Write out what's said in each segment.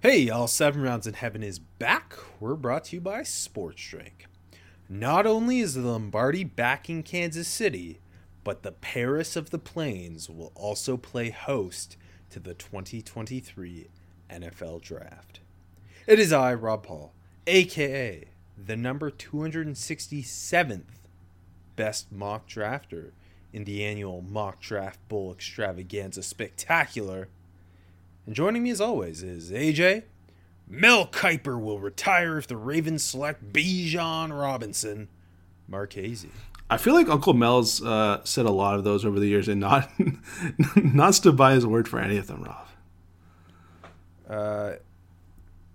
Hey, y'all, Seven Rounds in Heaven is back. We're brought to you by Sports Drink. Not only is the Lombardi back in Kansas City, but the Paris of the Plains will also play host to the 2023 NFL Draft. It is I, Rob Paul, aka the number 267th best mock drafter in the annual Mock Draft Bowl Extravaganza Spectacular. And joining me as always is AJ. Mel Kiper will retire if the Ravens select Bijan Robinson. Marchese. I feel like Uncle Mel's uh, said a lot of those over the years and not not stood by his word for any of them, Rob. Uh,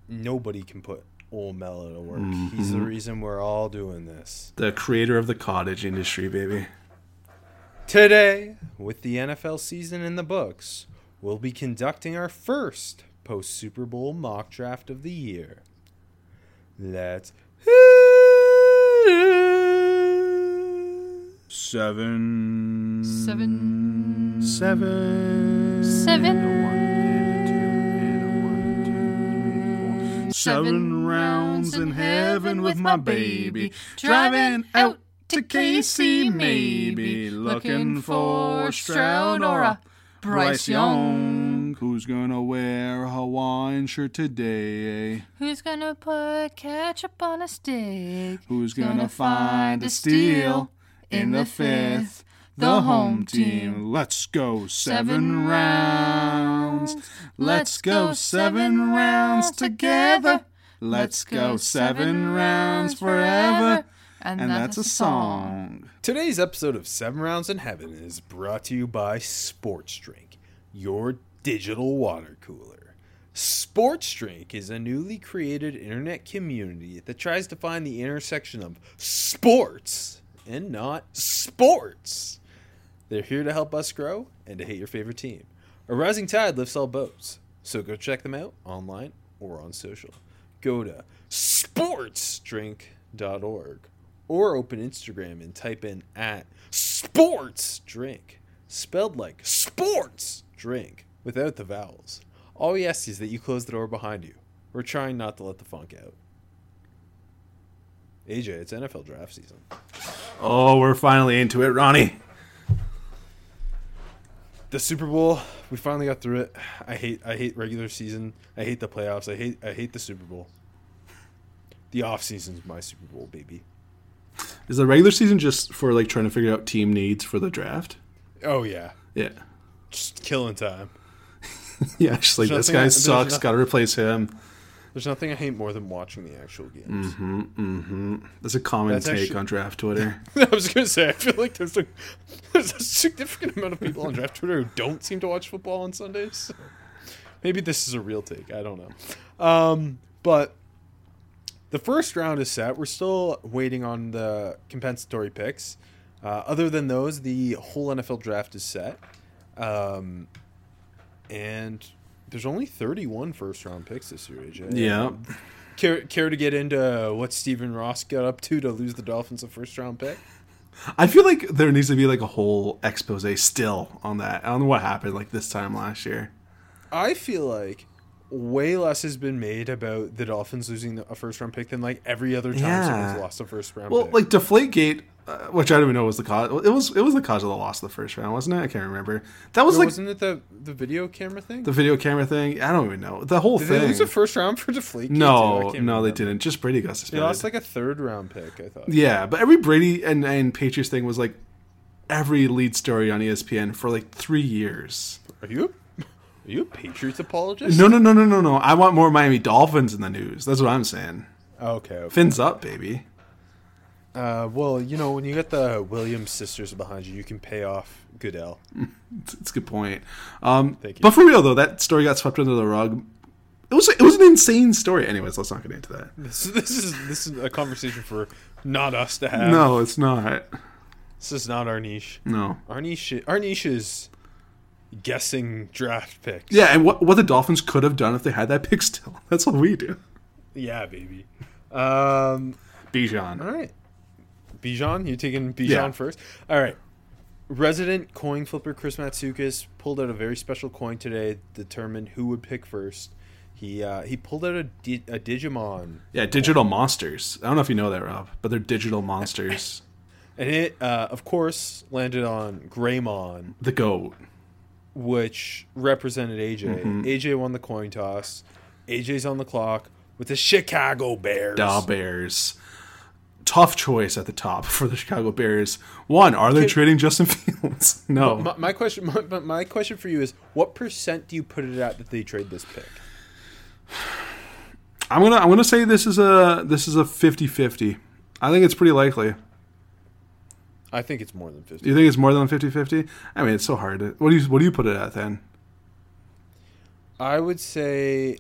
nobody can put old Mel out of work. Mm-hmm. He's the reason we're all doing this. The creator of the cottage industry, baby. Today, with the NFL season in the books, we'll be conducting our first post Super Bowl mock draft of the year. Let's seven. Seven. Seven. Seven. Seven rounds in heaven with my baby. driving out to KC maybe. looking for Stroud or a Bryce Young. Who's gonna wear a Hawaiian shirt today? Who's gonna put ketchup on a stick? Who's gonna, gonna find a steal in the fifth? The home team. Let's go seven rounds. Let's go seven rounds together. Let's go seven rounds forever. And, and that's, that's, a song. Today's episode of Seven Rounds in Heaven is brought to you by Sports Drink, your digital water cooler. Sports Drink is a newly created internet community that tries to find the intersection of sports and not sports. They're here to help us grow and to hate your favorite team. A rising tide lifts all boats, so go check them out online or on social. Go to sportsdrink.org or open Instagram and type in at sports drink, spelled like sports drink without the vowels. All we ask is that you close the door behind you. We're trying not to let the funk out. AJ, it's NFL draft season. Oh, we're finally into it, Ronnie. The Super Bowl, we finally got through it. I hate I hate regular season. I hate the playoffs. I hate I hate the Super Bowl. The off season's my Super Bowl, baby. Is the regular season just for like trying to figure out team needs for the draft? Oh yeah, yeah, just killing time. yeah, actually, this guy I, sucks. Got to replace him. There's nothing I hate more than watching the actual games. Mm-hmm. Mm-hmm. That's a common That's take actually, on draft Twitter. I was gonna say, I feel like there's a there's a significant amount of people on draft Twitter who don't seem to watch football on Sundays. Maybe this is a real take. I don't know. Um, but the first round is set. We're still waiting on the compensatory picks. Uh, other than those, the whole NFL draft is set. Um, and there's only 31 first round picks this year, AJ. Yeah. Care, care to get into what Stephen Ross got up to to lose the Dolphins a first round pick? I feel like there needs to be like a whole expose still on that, on what happened like this time last year. I feel like way less has been made about the Dolphins losing a first round pick than like every other time yeah. someone's lost a first round. Well, pick. like Deflategate, uh, which I don't even know was the cause. It was it was the cause of the loss of the first round, wasn't it? I can't remember. That was no, like wasn't it the the video camera thing? The video camera thing. I don't even know the whole Did thing. They lose a first round for Deflategate. No, no, remember. they didn't. Just Brady got suspended. They lost like a third round pick. I thought. Yeah, but every Brady and and Patriots thing was like every lead story on ESPN for like three years. Are you are you a Patriots apologist? No, no, no, no, no, no. I want more Miami Dolphins in the news. That's what I'm saying. Okay. okay. Fins up, baby. Uh, well, you know, when you get the Williams sisters behind you, you can pay off Goodell. it's, it's, a good point. Um, Thank you. But for real though, that story got swept under the rug. it was it was an insane story. Anyways, let's not get into that. This, this is this is a conversation for not us to have. No, it's not. this is not our niche. No. Our niche, our niche is guessing draft picks. Yeah, and what what the Dolphins could have done if they had that pick still. That's what we do. yeah, baby. Um, Bijan. all right, Bijan, you taking Bijan Yeah. first? All right. Resident coin flipper Chris Matsukis pulled out a very special coin today, determined who would pick first. He uh, he pulled out a, di- a Digimon, Yeah, digital monsters. I don't know if you know that, Rob, but they're digital monsters. and it uh, of course landed on Greymon, the goat. Which represented AJ. Mm-hmm. AJ won the coin toss. AJ's on the clock with the Chicago Bears. Da Bears. Tough choice at the top for the Chicago Bears. One, are they Okay. trading Justin Fields? No. My, my question, my, my- my question for you is, what percent do you put it at that they trade this pick? I'm gonna I'm gonna say this is a this is a 50-50. I think it's pretty likely. I think it's more than fifty. Do you think it's more than 50-50? I mean, it's so hard. To, what do you what do you put it at then? I would say,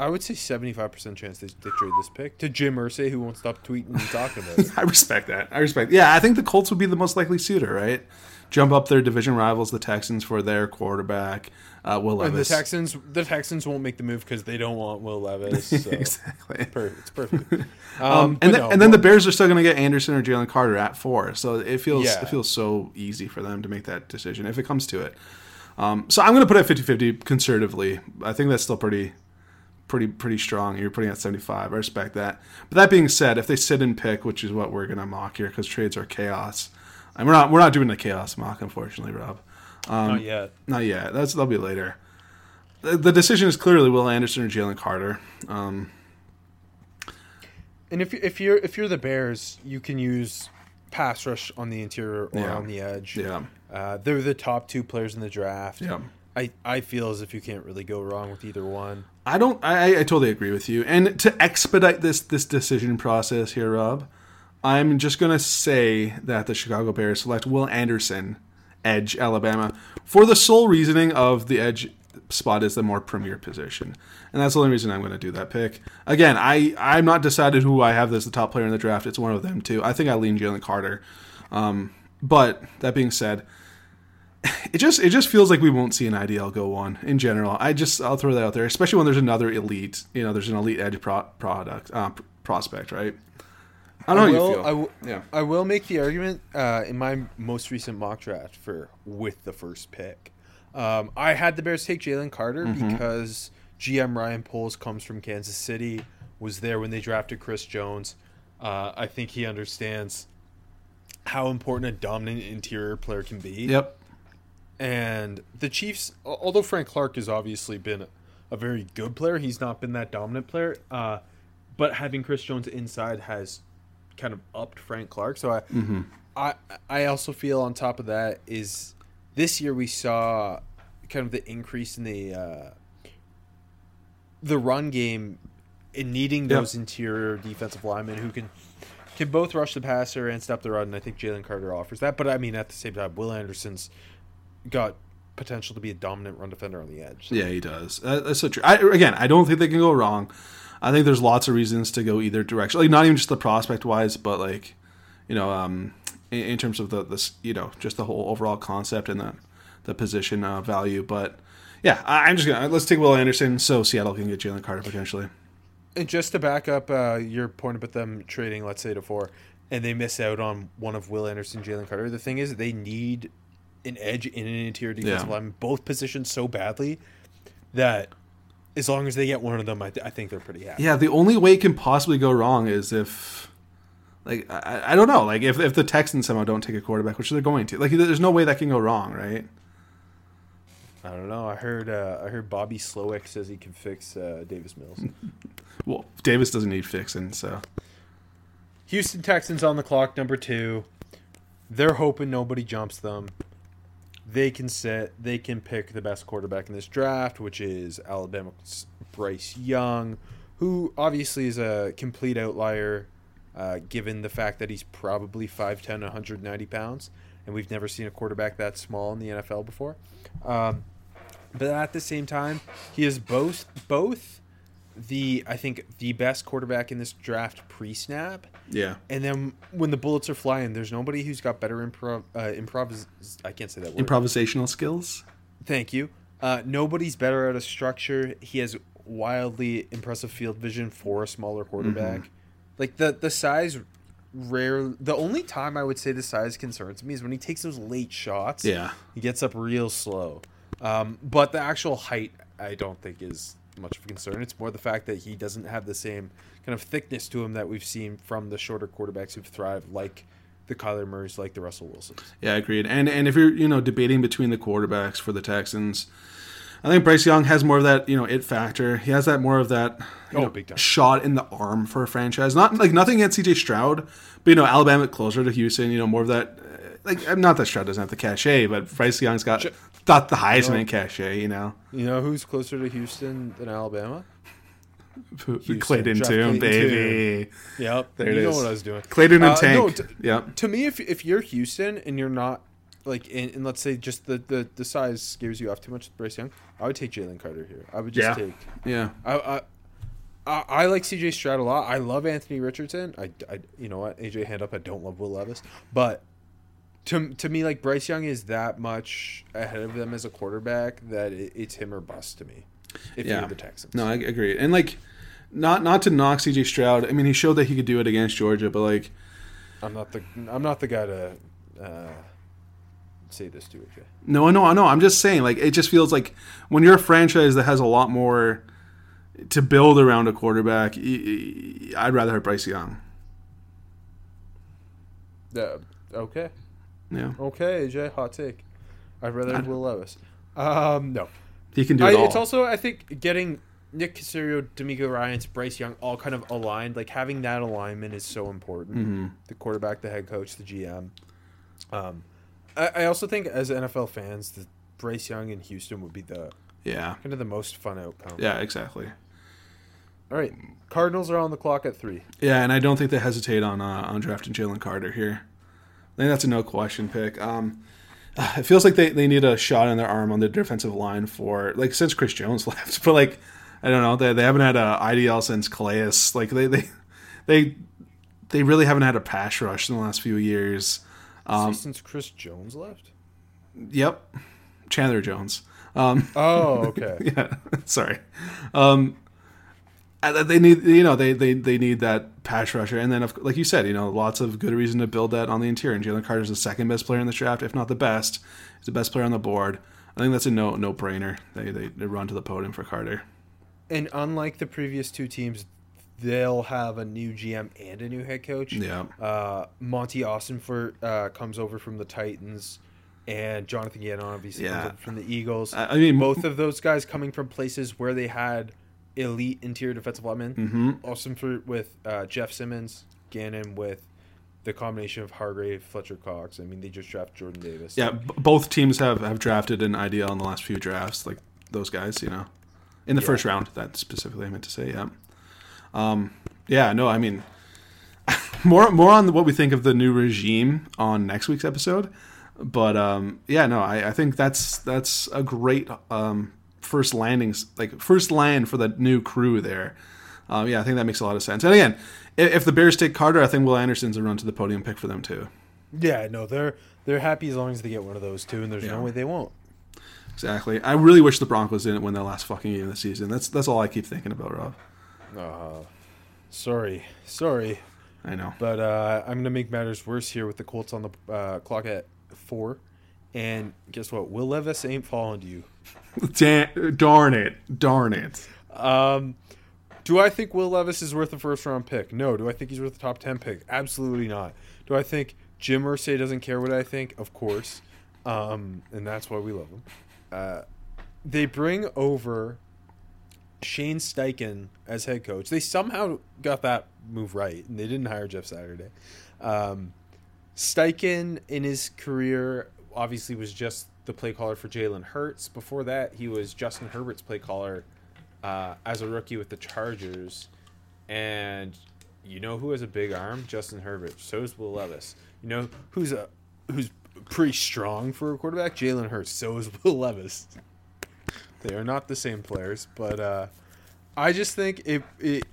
I would say seventy-five percent chance they, they trade this pick to Jim Irsay, who won't stop tweeting and talking about it. I respect that. I respect. Yeah, I think the Colts would be the most likely suitor, right? Jump up their division rivals, the Texans, for their quarterback, uh, Will And the Levis. Texans, the Texans won't make the move because they don't want Will Levis. So exactly. per- it's perfect. Um, Um, and then, no, and then the Bears are still going to get Anderson or Jalen Carter at four, so it feels Yeah. it feels so easy for them to make that decision if it comes to it. Um, so I'm going to put it at 50-50 conservatively. I think that's still pretty pretty pretty strong. You're putting at 75. I respect that. But that being said, if they sit and pick, which is what we're going to mock here because trades are chaos. And we're not we're not doing the chaos mock, unfortunately, Rob. not yet. Not yet. That's that'll be later. The, the decision is clearly Will Anderson or Jalen Carter. Um, And if if you're if you're the Bears, you can use pass rush on the interior or Yeah. on the edge. yeah, Uh, they're the top two players in the draft. yeah. I, I feel as if you can't really go wrong with either one. I don't. I, I totally agree with you. And to expedite this this decision process here, Rob, I'm just gonna say that the Chicago Bears select Will Anderson, edge Alabama, for the sole reasoning of the edge spot is the more premier position, and that's the only reason I'm going to do that pick. Again, I I'm not decided who I have as the top player in the draft. It's one of them too. I think I lean Jalen Carter. Um, but that being said, it just it just feels like we won't see an IDL go on in general. I just I'll throw that out there, especially when there's another elite. You know, there's an elite edge pro- product uh, pr- prospect, right? I don't know how will, you feel. I will, yeah, I will make the argument uh, in my most recent mock draft for with the first pick. Um, I had the Bears take Jalen Carter Mm-hmm. because GM Ryan Poles comes from Kansas City, was there when they drafted Chris Jones. Uh, I think he understands how important a dominant interior player can be. yep, And the Chiefs, although Frank Clark has obviously been a very good player, he's not been that dominant player. Uh, but having Chris Jones inside has kind of upped Frank Clark. So I, I, I also feel on top of that is this year we saw kind of the increase in the uh, the run game in needing Yep. those interior defensive linemen who can can both rush the passer and stop the run. And I think Jalen Carter offers that. But I mean, at the same time, Will Anderson's got potential to be a dominant run defender on the edge. So yeah, he does. Uh, that's so true. I, again, I don't think they can go wrong. I think there's lots of reasons to go either direction. Like not even just the prospect wise, but like you know, um, in, in terms of the this you know just the whole overall concept and the the position uh, value. But yeah, I, I'm just gonna let's take Will Anderson so Seattle can get Jalen Carter potentially. And just to back up uh, your point about them trading, let's say to four, and they miss out on one of Will Anderson, Jalen Carter. The thing is, they need an edge in an interior defensive Yeah. line, both positions so badly that as long as they get one of them, I, th- I think they're pretty happy. Yeah, the only way it can possibly go wrong is if, like, I, I don't know, like if if the Texans somehow don't take a quarterback, which they're going to, like, there's no way that can go wrong, right? I don't know. I heard uh, I heard Bobby Slowik says he can fix uh, Davis Mills. Well, Davis doesn't need fixing, so Houston Texans on the clock, number two. They're hoping nobody jumps them. They can set. They can pick the best quarterback in this draft, which is Alabama's Bryce Young, who obviously is a complete outlier, uh, given the fact that he's probably 5'10", 190 pounds, and we've never seen a quarterback that small in the NFL before. Um, but at the same time, he is both both the I think the best quarterback in this draft pre-snap, Yeah. and then when the bullets are flying, there's nobody who's got better improv uh, improv. I can't say that word. Improvisational skills. Thank you. Uh, nobody's better at a structure. He has wildly impressive field vision for a smaller quarterback. Mm-hmm. Like the the size, rare. The only time I would say the size concerns me is when he takes those late shots. Yeah. he gets up real slow. Um, but the actual height, I don't think is much of a concern. It's more the fact that he doesn't have the same kind of thickness to him that we've seen from the shorter quarterbacks who've thrived, like the Kyler Murrays, like the Russell Wilsons. Yeah, agreed. And and if you're you know debating between the quarterbacks for the Texans, I think Bryce Young has more of that you know it factor. He has that more of that Oh, know, big time. shot in the arm for a franchise. Not like nothing against CJ Stroud, but you know Alabama closer to Houston. You know more of that. Like not that Stroud doesn't have the cachet, but Bryce Young's got got the Heisman cachet. You know, You know who's closer to Houston than Alabama? Clayton Tune, Clayton baby. Yep. There you it know is. what I was doing. Clayton and Uh, Tank. no, t- yep. To me, if, if you're Houston and you're not like, in, and let's say just the, the, the size scares you off too much with Bryce Young, I would take Jalen Carter here. I would just Yeah. take. Yeah. I, I I I like CJ Stroud a lot. I love Anthony Richardson. I, I you know what AJ hand up. I don't love Will Levis, but to to me like Bryce Young is that much ahead of them as a quarterback that it, it's him or bust to me. If Yeah. you're the Texans, No, I agree. And like, not not to knock CJ Stroud. I mean, he showed that he could do it against Georgia, but like, I'm not the I'm not the guy to uh, say this to AJ. no, no, no. I'm just saying, like, it just feels like when you're a franchise that has a lot more to build around a quarterback, I'd rather have Bryce Young. Uh, okay, Yeah, okay, AJ, hot take. I'd rather have Will Levis. Um, no, he can do I, it all. it's also I think getting Nick Caserio, DeMeco Ryans, Bryce Young all kind of aligned. Like having that alignment is so important. Mm-hmm. The quarterback, the head coach, the GM. Um, I, I also think as NFL fans, the Bryce Young in Houston would be the yeah, kind of the most fun outcome. yeah, exactly. All right, Cardinals are on the clock at three. Yeah, and I don't think they hesitate on uh, on drafting Jalen Carter here. I think that's a no question pick. Um, it feels like they, they need a shot in their arm on the defensive line for like since Chris Jones left, but like I don't know they, they haven't had a IDL since Calais. Like they they they they really haven't had a pass rush in the last few years. Um, since Chris Jones left. Yep, Chandler Jones. Um, Oh, okay. yeah, sorry. Um, they need you know they, they they need that pass rusher, and then like you said, you know, lots of good reason to build that on the interior. And Jalen Carter's the second best player in the draft, if not the best. He's the best player on the board. I think that's a no no brainer. They, they they run to the podium for Carter. and unlike the previous two teams, they'll have a new GM and a new head coach. Yeah. Uh, Monti Ossenfort uh, comes over from the Titans, and Jonathan Gannon obviously Yeah. from the Eagles. I mean, Both of those guys coming from places where they had elite interior defensive linemen. hmm Ossenfort with uh, Jeff Simmons, Gannon with the combination of Hargrave, Fletcher Cox. I mean, they just drafted Jordan Davis. Yeah, b- both teams have, have drafted an IDL in the last few drafts, like those guys, you know, in the Yeah. first round. That specifically, I meant to say, yeah. Um, yeah, no, I mean, more more on what we think of the new regime on next week's episode, but um, yeah, no, I, I think that's that's a great um, first landings, like first land for the new crew there. Um, yeah, I think that makes a lot of sense. And again, if, if the Bears take Carter, I think Will Anderson's a run to the podium pick for them too. yeah, no, they're they're happy as long as they get one of those two, and there's Yeah. no way they won't. Exactly. I really wish the Broncos didn't win their last fucking game of the season. That's that's all I keep thinking about, Rob. Uh, sorry, sorry. I know. But uh, I'm gonna make matters worse here with the Colts on the uh, clock at four, and guess what? Will Levis ain't falling to you. Dan- darn it. Darn it. Um, do I think Will Levis is worth a first round pick? No. Do I think he's worth a top ten pick? Absolutely not. Do I think Jim Irsay doesn't care what I think? Of course, um, and that's why we love him. Uh, they bring over Shane Steichen as head coach. They somehow got that move right, and they didn't hire Jeff Saturday. Um, Steichen in his career obviously was just the play caller for Jalen Hurts. Before that, he was Justin Herbert's play caller uh, as a rookie with the Chargers. And you know who has a big arm? Justin Herbert. So is Will Levis. You know who's a who's pretty strong for a quarterback? Jalen Hurts. So is Will Levis. They are not the same players, but uh, I just think it it.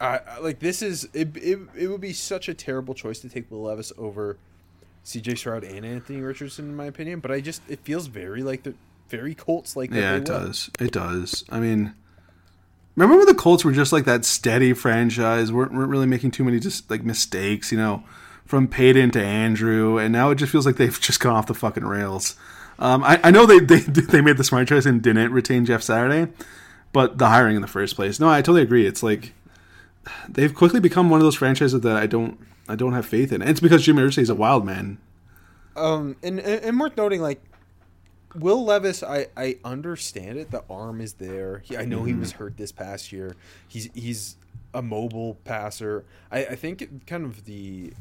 I I- like this is it, it. It would be such a terrible choice to take Will Levis over C.J. Stroud and Anthony Richardson, in my opinion. But I just it feels very like the very Colts like. Yeah, it does. It does. I mean, remember when the Colts were just like that steady franchise, weren't, weren't really making too many just like mistakes, you know, from Payton to Andrew, and now it just feels like they've just gone off the fucking rails. Um, I, I know they, they they made the smart choice and didn't retain Jeff Saturday, but the hiring in the first place. No, I totally agree. It's like they've quickly become one of those franchises that I don't I don't have faith in. And it's because Jimmy Irsay is a wild man. Um, and, and and worth noting, like Will Levis, I I understand it. The arm is there. He, I know he was hurt this past year. He's he's a mobile passer. I I think it, kind of the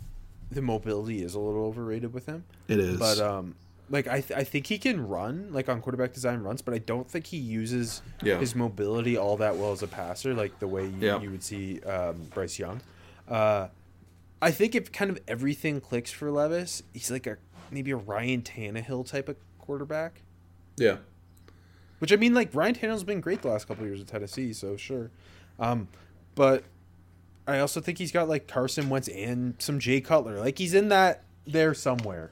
the mobility is a little overrated with him. It is. But um, like I th- I think he can run like on quarterback design runs, but I don't think he uses Yeah. his mobility all that well as a passer, like the way you, Yeah. you would see um, Bryce Young. Uh, I think if kind of everything clicks for Levis, he's like a maybe a Ryan Tannehill type of quarterback. yeah. Which I mean, like Ryan Tannehill's been great the last couple of years at Tennessee, so sure. Um, but I also think he's got like Carson Wentz and some Jay Cutler. Like he's in that there somewhere.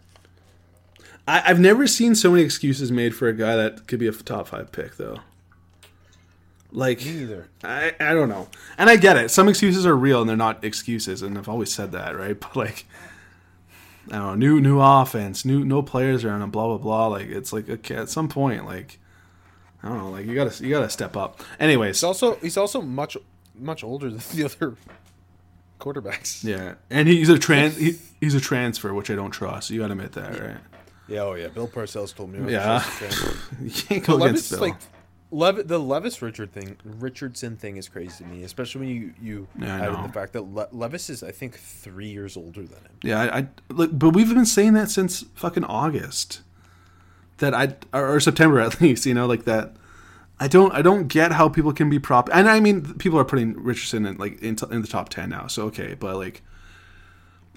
I, I've never seen so many excuses made for a guy that could be a top five pick, though. Like, Me neither. I, I don't know. And I get it. Some excuses are real and they're not excuses, and I've always said that, right? But like I don't know, new new offense, new no players around and blah blah blah. Like it's like okay, at some point, like I don't know, like you gotta you gotta step up. Anyways, He's also he's also much much older than the other quarterbacks. yeah. And he's a trans he, he's a transfer, which I don't trust. You gotta admit that, right? Yeah, oh yeah. Bill Parcells told me. Yeah. just a fan. You can't go But against Levis, Bill. like Lev- the Levis Richard thing, Richardson thing is crazy to me, especially when you you Yeah, add in the fact that Le- Levis is I think three years older than him. Yeah, I, I like, but we've been saying that since fucking August. That I or, or September at least, you know, like that. I don't, I don't get how people can be prop. And I mean, people are putting Richardson in like in, in the top ten now, so okay. But like,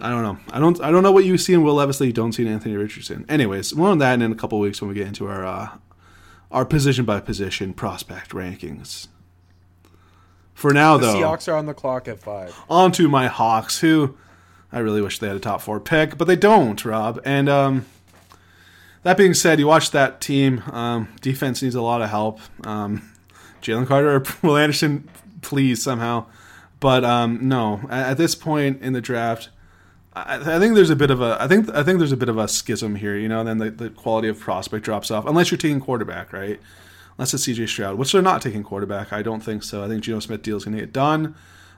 I don't know. I don't, I don't know what you see in Will Levis that you don't see in Anthony Richardson. Anyways, more on that in a couple weeks when we get into our uh, our position by position prospect rankings. For now, The though, Seahawks are on the clock at five. on to my Hawks, who I really wish they had a top four pick, but they don't, Rob. And um, that being said, you watch that team. Um, defense needs a lot of help. Um, Jalen Carter or Will Anderson, please somehow. But um, no, at, at this point in the draft, I, I think there's a bit of a I think I think there's a bit of a schism here, you know. And then the, the quality of prospect drops off unless you're taking quarterback, right? Unless it's CJ Stroud, which they're not taking quarterback. I don't think so. I think Geno Smith deal is going to get done,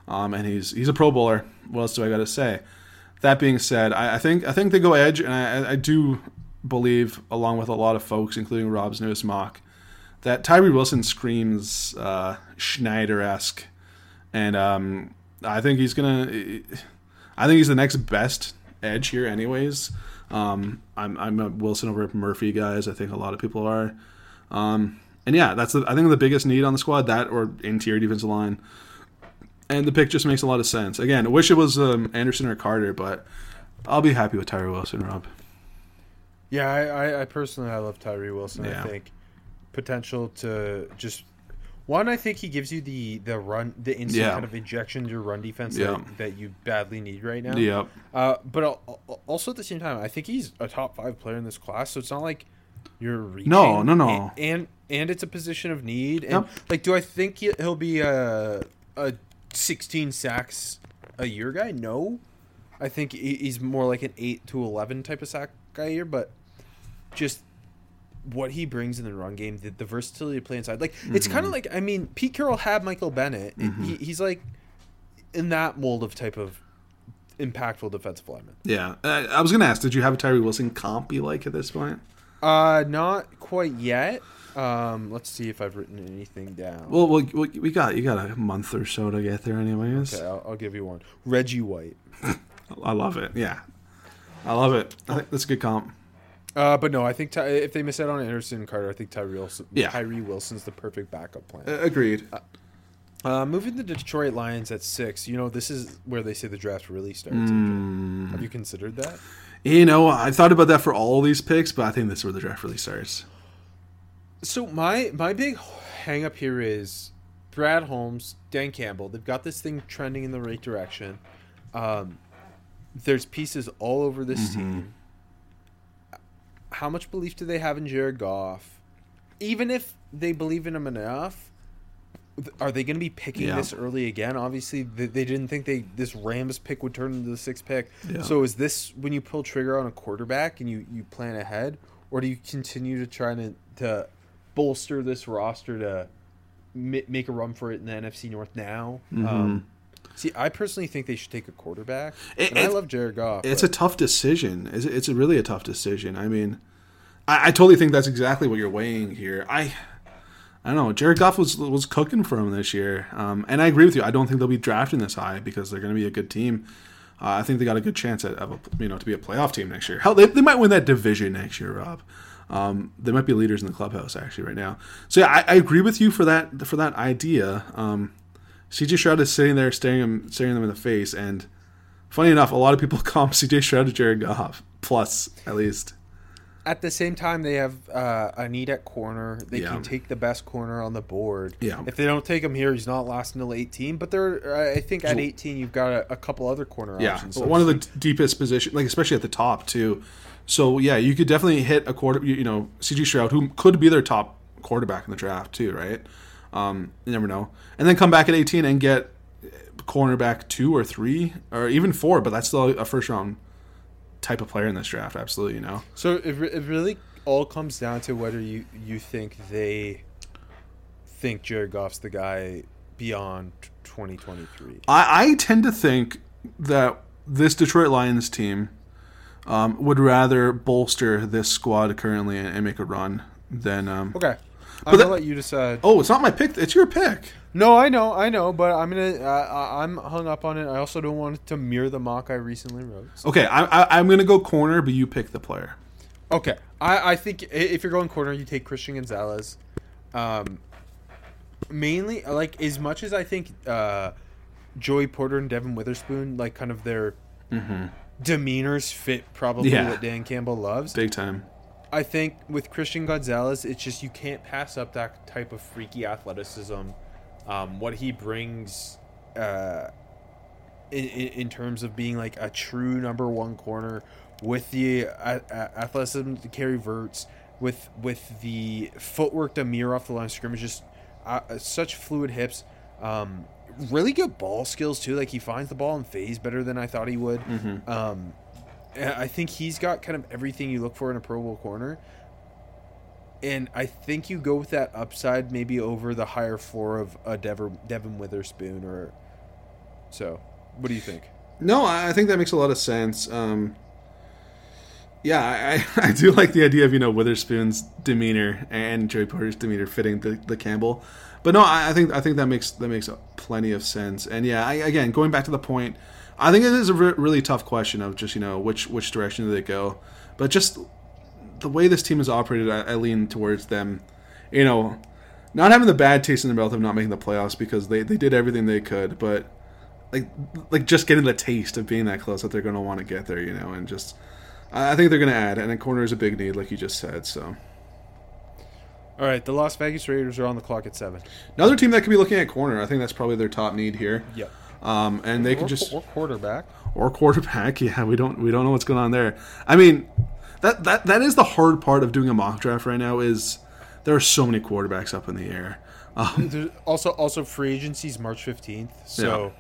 um, and he's he's a Pro Bowler. What else do I got to say? That being said, I, I think I think they go edge, and I, I do believe, along with a lot of folks, including Rob's newest mock, that Tyree Wilson screams uh, Schneider esque, and um, I think he's gonna. I think he's the next best edge here, anyways. Um, I'm I'm a Wilson over Murphy guys. I think a lot of people are. Um, and yeah, that's the, I think the biggest need on the squad that or interior defensive line. And the pick just makes a lot of sense. Again, I wish it was um, Anderson or Carter, but I'll be happy with Tyree Wilson, Rob. Yeah, I, I, I personally I love Tyree Wilson. Yeah. I think potential to just one. I think he gives you the the run the instant Yeah. kind of injection to your run defense Yeah. that, that you badly need right now. Yep. Uh, but al- al- also at the same time, I think he's a top five player in this class. So it's not like you're reaching. No, no, no. And and, and it's a position of need. And like, do I think he- he'll be a a 16 sacks a year guy? No. I think he's more like an eight to 11 type of sack guy here. But just what he brings in the run game, the, the versatility to play inside. Like it's Mm-hmm. kind of like I mean, Pete Carroll had Michael Bennett. He, he's like in that mold of type of impactful defensive lineman. Yeah. I, I was going to ask, did you have a Tyree Wilson comp you like at this point? Uh, not quite yet. Um, let's see if I've written anything down. Well, we, we, we got you got a month or so to get there, anyways. okay, I'll, I'll give you one. Reggie White. I love it. Yeah, I love it. I think that's a good comp. Uh, but no, I think Ty- if they miss out on Anderson and Carter, I think Tyree Wilson, Yeah. Tyree Wilson's the perfect backup plan. Uh, agreed. Uh, moving the Detroit Lions at six. You know, this is where they say the draft really starts. AJ. Have you considered that? You know, I thought about that for all these picks, but I think this is where the draft really starts. So my my big hang up here is Brad Holmes, Dan Campbell. They've got this thing trending in the right direction. Um, there's pieces all over this team. How much belief do they have in Jared Goff? Even if they believe in him enough, are they going to be picking Yeah. this early again? Obviously, they, they didn't think they this Rams pick would turn into the sixth pick. Yeah. So is this when you pull trigger on a quarterback and you you plan ahead, or do you continue to try to to bolster this roster to ma- make a run for it in the NFC North now? Um, see, I personally think they should take a quarterback. It- and I love Jared Goff. It's but- a tough decision. It's, it's a really a tough decision. I mean, I, I totally think that's exactly what you're weighing here. I, I don't know. Jared Goff was was cooking for him this year, um, and I agree with you. I don't think they'll be drafting this high because they're going to be a good team. Uh, I think they got a good chance at of a, you know to be a playoff team next year. Hell, they, they might win that division next year, Rob. Um, they might be leaders in the clubhouse actually right now. So yeah, I, I agree with you for that for that idea. Um, CJ Stroud is sitting there staring him staring them in the face, and funny enough, a lot of people comp CJ Stroud to Jared Goff plus at least. At the same time, they have uh, a need at corner. They Yeah. can take the best corner on the board. Yeah. If they don't take him here, he's not lasting until 18. But they're, I think at 18, you've got a, a couple other corner Yeah, options. so one of the deepest position, like especially at the top too. So yeah, you could definitely hit a quarter. You, you know, CJ Stroud, who could be their top quarterback in the draft too, right? Um, you never know. And then come back at 18 and get cornerback two or three or even four, but that's still a first round type of player in this draft. Absolutely, you know. So it, re- it really all comes down to whether you, you think they think Jared Goff's the guy beyond 2023. I, I tend to think that this Detroit Lions team um, would rather bolster this squad currently and, and make a run than. Um, Okay. I'm But gonna that- let you decide. Oh, it's not my pick. It's your pick. No, I know, I know, but I'm gonna. Uh, I- I'm hung up on it. I also don't want it to mirror the mock I recently wrote. So- Okay, I, I, I'm going to go corner, but you pick the player. Okay, I, I think if you're going corner, you take Christian Gonzalez. Um, mainly, like as much as I think uh, Joey Porter and Devon Witherspoon, like kind of their demeanors fit probably Yeah. what Dan Campbell loves. Big time. I think with Christian Gonzalez, it's just you can't pass up that type of freaky athleticism. Um, what he brings uh, in, in, terms of being like a true number one corner with the uh, athleticism to carry verts, with with the footwork to mirror off the line of scrimmage, just uh, such fluid hips. Um, really good ball skills too. Like he finds the ball in phase better than I thought he would. Um, and I think he's got kind of everything you look for in a Pro Bowl corner. And I think you go with that upside maybe over the higher floor of a Devon, Devon Witherspoon or so. What do you think? No, I think that makes a lot of sense. Um, yeah, I, I, I do like the idea of you know Witherspoon's demeanor and Joey Porter's demeanor fitting the, the Campbell, but no, I, I think I think that makes that makes plenty of sense. And yeah, I, again, going back to the point, I think it is a re- really tough question of just you know which which direction do they go, but just the way this team is operated, I, I lean towards them. You know, not having the bad taste in their mouth of not making the playoffs because they, they did everything they could, but like like just getting the taste of being that close that they're going to want to get there, you know, and just I I think they're going to add, and a corner is a big need, like you just said. So All right, the Las Vegas Raiders are on the clock at seven. another team that could be looking at corner, I think that's probably their top need here. Yep. Um, and they Or, could just or quarterback. or quarterback. Yeah, we don't we don't know what's going on there. I mean, that that that is the hard part of doing a mock draft right now is there are so many quarterbacks up in the air. Um, There's also also free agency's March fifteenth. So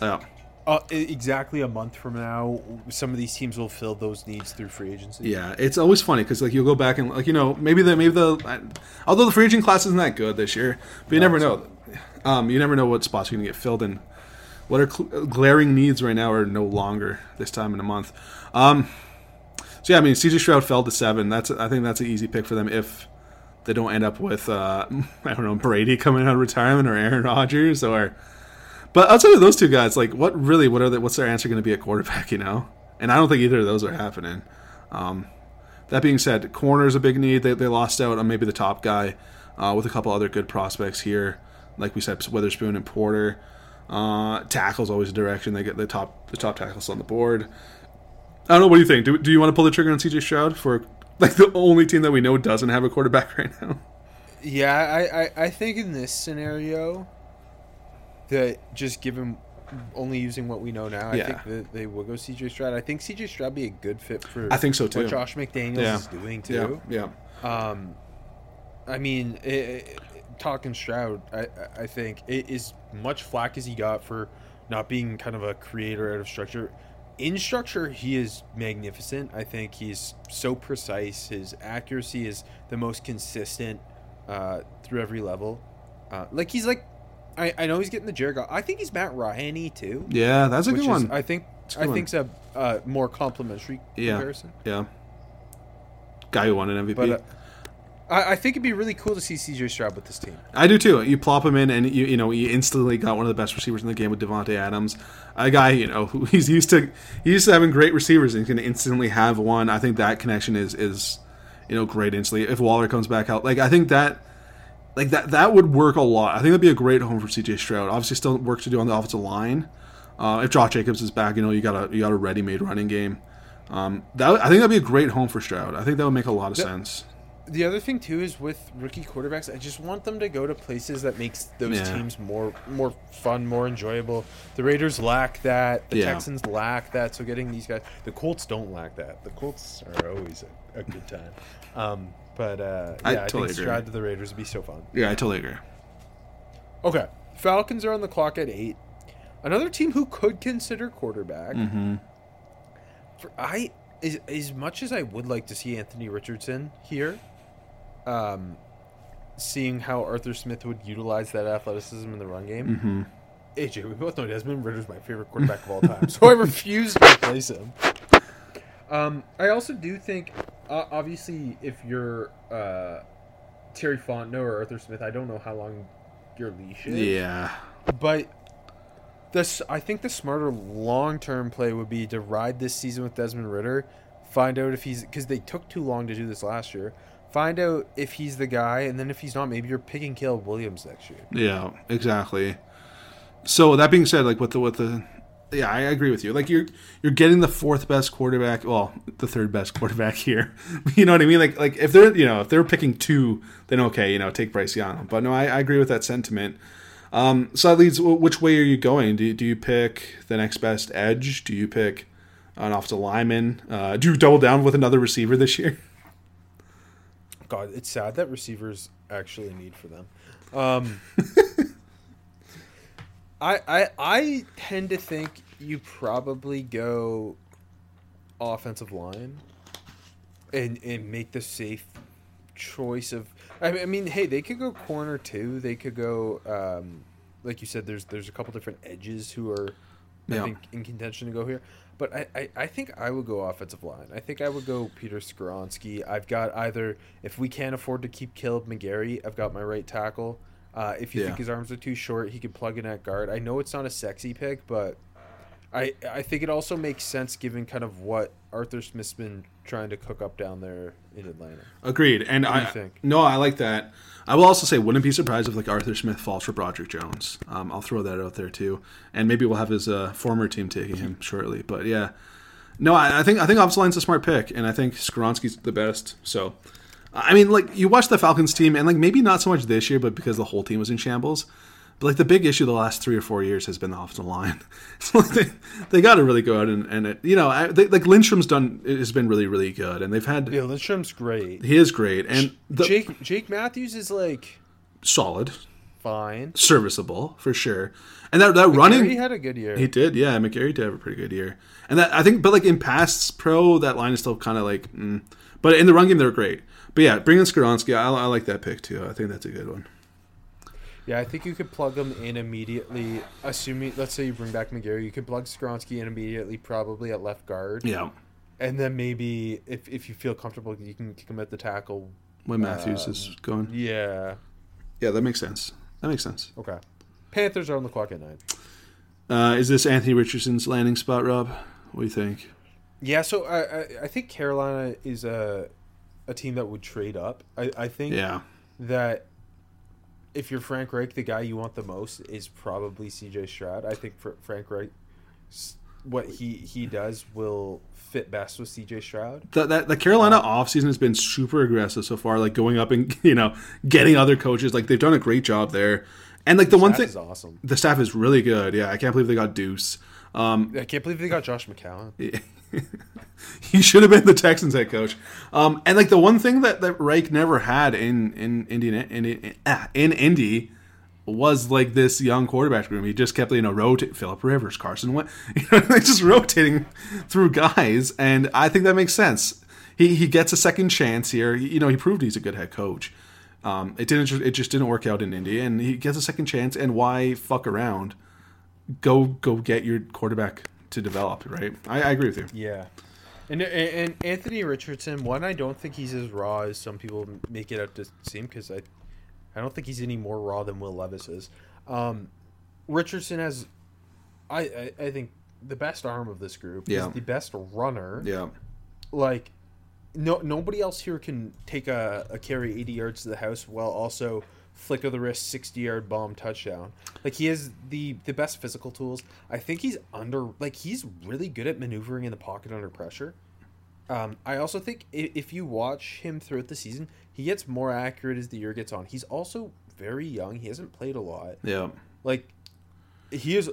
yeah. uh, e- exactly a month from now, some of these teams will fill those needs through free agency. Yeah, it's always funny because like you'll go back and like you know maybe the maybe the I- although the free agent class isn't that good this year, but you never know. Um, you never know what spots are going to get filled and what are cl- glaring needs right now are no longer this time in a month. Um, so yeah, I mean CJ Stroud fell to seven. That's I think that's an easy pick for them if they don't end up with uh, I don't know Brady coming out of retirement or Aaron Rodgers or. But outside of those two guys, like what really what are they, what's their answer going to be at quarterback? You know, and I don't think either of those are happening. Um, that being said, corner is a big need. They, they lost out on maybe the top guy uh, with a couple other good prospects here, like we said, Witherspoon and Porter. Uh, tackles always a direction. They get the top the top tackles on the board. I don't know. What do you think? Do, do you want to pull the trigger on CJ Stroud for like the only team that we know doesn't have a quarterback right now? Yeah, I, I, I think in this scenario, that just given only using what we know now, I Yeah. think that they will go CJ Stroud. I think CJ Stroud would be a good fit for. I think so, too. What Josh McDaniels Yeah. is doing too. Yeah, yeah. Um, I mean, talking Stroud, I I- think it is much flack as he got for not being kind of a creator out of structure. In structure, he is magnificent. I think he's so precise. His accuracy is the most consistent uh, through every level. Uh, like he's like, I, I know he's getting the Jared I think he's Matt Ryan too. Yeah, that's a good is, one. I think I good think's a uh, more complimentary Yeah. comparison. yeah. Guy who won an MVP. But uh, I, I think it'd be really cool to see CJ Stroud with this team. I do too. You plop him in, and you you know you instantly got one of the best receivers in the game with Davante Adams, a guy you know who he's used to he's used to having great receivers, and he's going to instantly have one. I think that connection is is you know great instantly. If Waller comes back out, like I think that like that that would work a lot. I think that'd be a great home for CJ Stroud. Obviously, still work to do on the offensive line. Uh, if Josh Jacobs is back, you know you got a you got a ready made running game. Um, that I think that'd be a great home for Stroud. I think that would make a lot of sense. The other thing too is with rookie quarterbacks, I just want them to go to places that makes those Yeah. teams more more fun, more enjoyable. The Raiders lack that. The Yeah. Texans lack that. So getting these guys, the Colts don't lack that. The Colts are always a, a good time. Um, but uh, yeah, I I, totally think. Stroud to the Raiders would be so fun. Yeah, I totally agree. Okay, Falcons are on the clock at eight. Another team who could consider quarterback. Mm-hmm. For I as as much as I would like to see Anthony Richardson here, um, seeing how Arthur Smith would utilize that athleticism in the run game. Mm-hmm. AJ, we both know Desmond Ridder's my favorite quarterback of all time, so I refuse to replace him. Um, I also do think, uh, obviously, if you're uh, Terry Fontenot or Arthur Smith, I don't know how long your leash is. Yeah. But this, I think the smarter long term play would be to ride this season with Desmond Ritter, find out if he's because they took too long to do this last year. Find out if he's the guy, and then if he's not, maybe you're picking Caleb Williams next year. Yeah, exactly. So that being said, like with the with the yeah, I agree with you. Like you're you're getting the fourth best quarterback, well, the third best quarterback here. you know what I mean? Like like if they're you know if they're picking two, then okay, you know take Bryce Young. But no, I, I agree with that sentiment. Um, so that leads. Which way are you going? Do you, do you pick the next best edge? Do you pick an offensive lineman? Uh, do you double down with another receiver this year? God, it's sad that receivers actually need for them. Um, I, I I tend to think you probably go offensive line and and make the safe choice of. I mean, I mean, hey, they could go corner too. They could go, um, like you said. There's there's a couple different edges who are, I Yeah. think, in contention to go here. But I, I, I think I would go offensive line. I think I would go Peter Skoronski. I've got either if we can't afford to keep Kaleb McGary, I've got my right tackle. Uh, if you Yeah. think his arms are too short, he could plug in at guard. I know it's not a sexy pick, but I I think it also makes sense given kind of what Arthur Smith's been trying to cook up down there in Atlanta. Agreed. And What do I you think? no, I like that. I will also say, wouldn't be surprised if like Arthur Smith falls for Broderick Jones. Um, I'll throw that out there too, and maybe we'll have his uh, former team taking him shortly. But yeah, no, I, I think I think offensive line's a smart pick, and I think Skoronski's the best. So, I mean, like you watch the Falcons team, and like maybe not so much this year, but because the whole team was in shambles. But like the big issue the last three or four years has been the offensive line. so like they they got to really go out and and it, you know I, they, like Lindstrom's done has been really really good, and they've had Yeah, Lindstrom's great. he is great and the, Jake Jake Matthews is like solid, fine. serviceable for sure. And that that He running had a good year. he did, yeah. McGary did have a pretty good year, and that I think, but like in past pro, that line is still kind of like, mm. but in the run game they're great. But yeah, bring in Skoronski, I, I like that pick too. I think that's a good one. Yeah, I think you could plug him in immediately. Assuming, let's say you bring back McGary, you could plug Skoronski in immediately, probably at left guard, Yeah, and then maybe if if you feel comfortable, you can kick him at the tackle. when Matthews Um, is going, Yeah. yeah, that makes sense. That makes sense. Okay. Panthers are on the clock at nine. Uh, is this Anthony Richardson's landing spot, Rob? What do you think? Yeah, so I I, I think Carolina is a a team that would trade up. I, I think Yeah, that if you're Frank Reich, the guy you want the most is probably CJ Stroud. I think for Frank Reich what he he does will fit best with CJ Stroud. The, that the Carolina um, offseason has been super aggressive so far, like going up and you know getting other coaches. Like they've done a great job there, and like the one thing, awesome. the staff is really good. Yeah, I can't believe they got Deuce. Um, I can't believe they got Josh McCown. he should have been the Texans head coach. Um, and like the one thing that that Reich never had in in Indiana in in, ah, in Indy was like this young quarterback room. He just kept you know rotate Philip Rivers, Carson Wentz, you know, just rotating through guys, and I think that makes sense. He he gets a second chance here. You know, he proved he's a good head coach. Um, it didn't. It just didn't work out in Indy, and he gets a second chance. And why fuck around? Go go get your quarterback to develop. Right? I, I agree with you. Yeah. And, and Anthony Richardson, one, I don't think he's as raw as some people make it out to seem because I, I don't think he's any more raw than Will Levis is. Um, Richardson has, I, I, I think, the best arm of this group. Yeah. He's the best runner. Yeah. Like, no nobody else here can take a, a carry 80 yards to the house while also flick of the wrist 60 yard bomb touchdown. Like he has the the best physical tools. I think he's under like he's really good at maneuvering in the pocket under pressure. Um, I also think if, if you watch him throughout the season, he gets more accurate as the year gets on. He's also very young. He hasn't played a lot. Yeah. Like he is.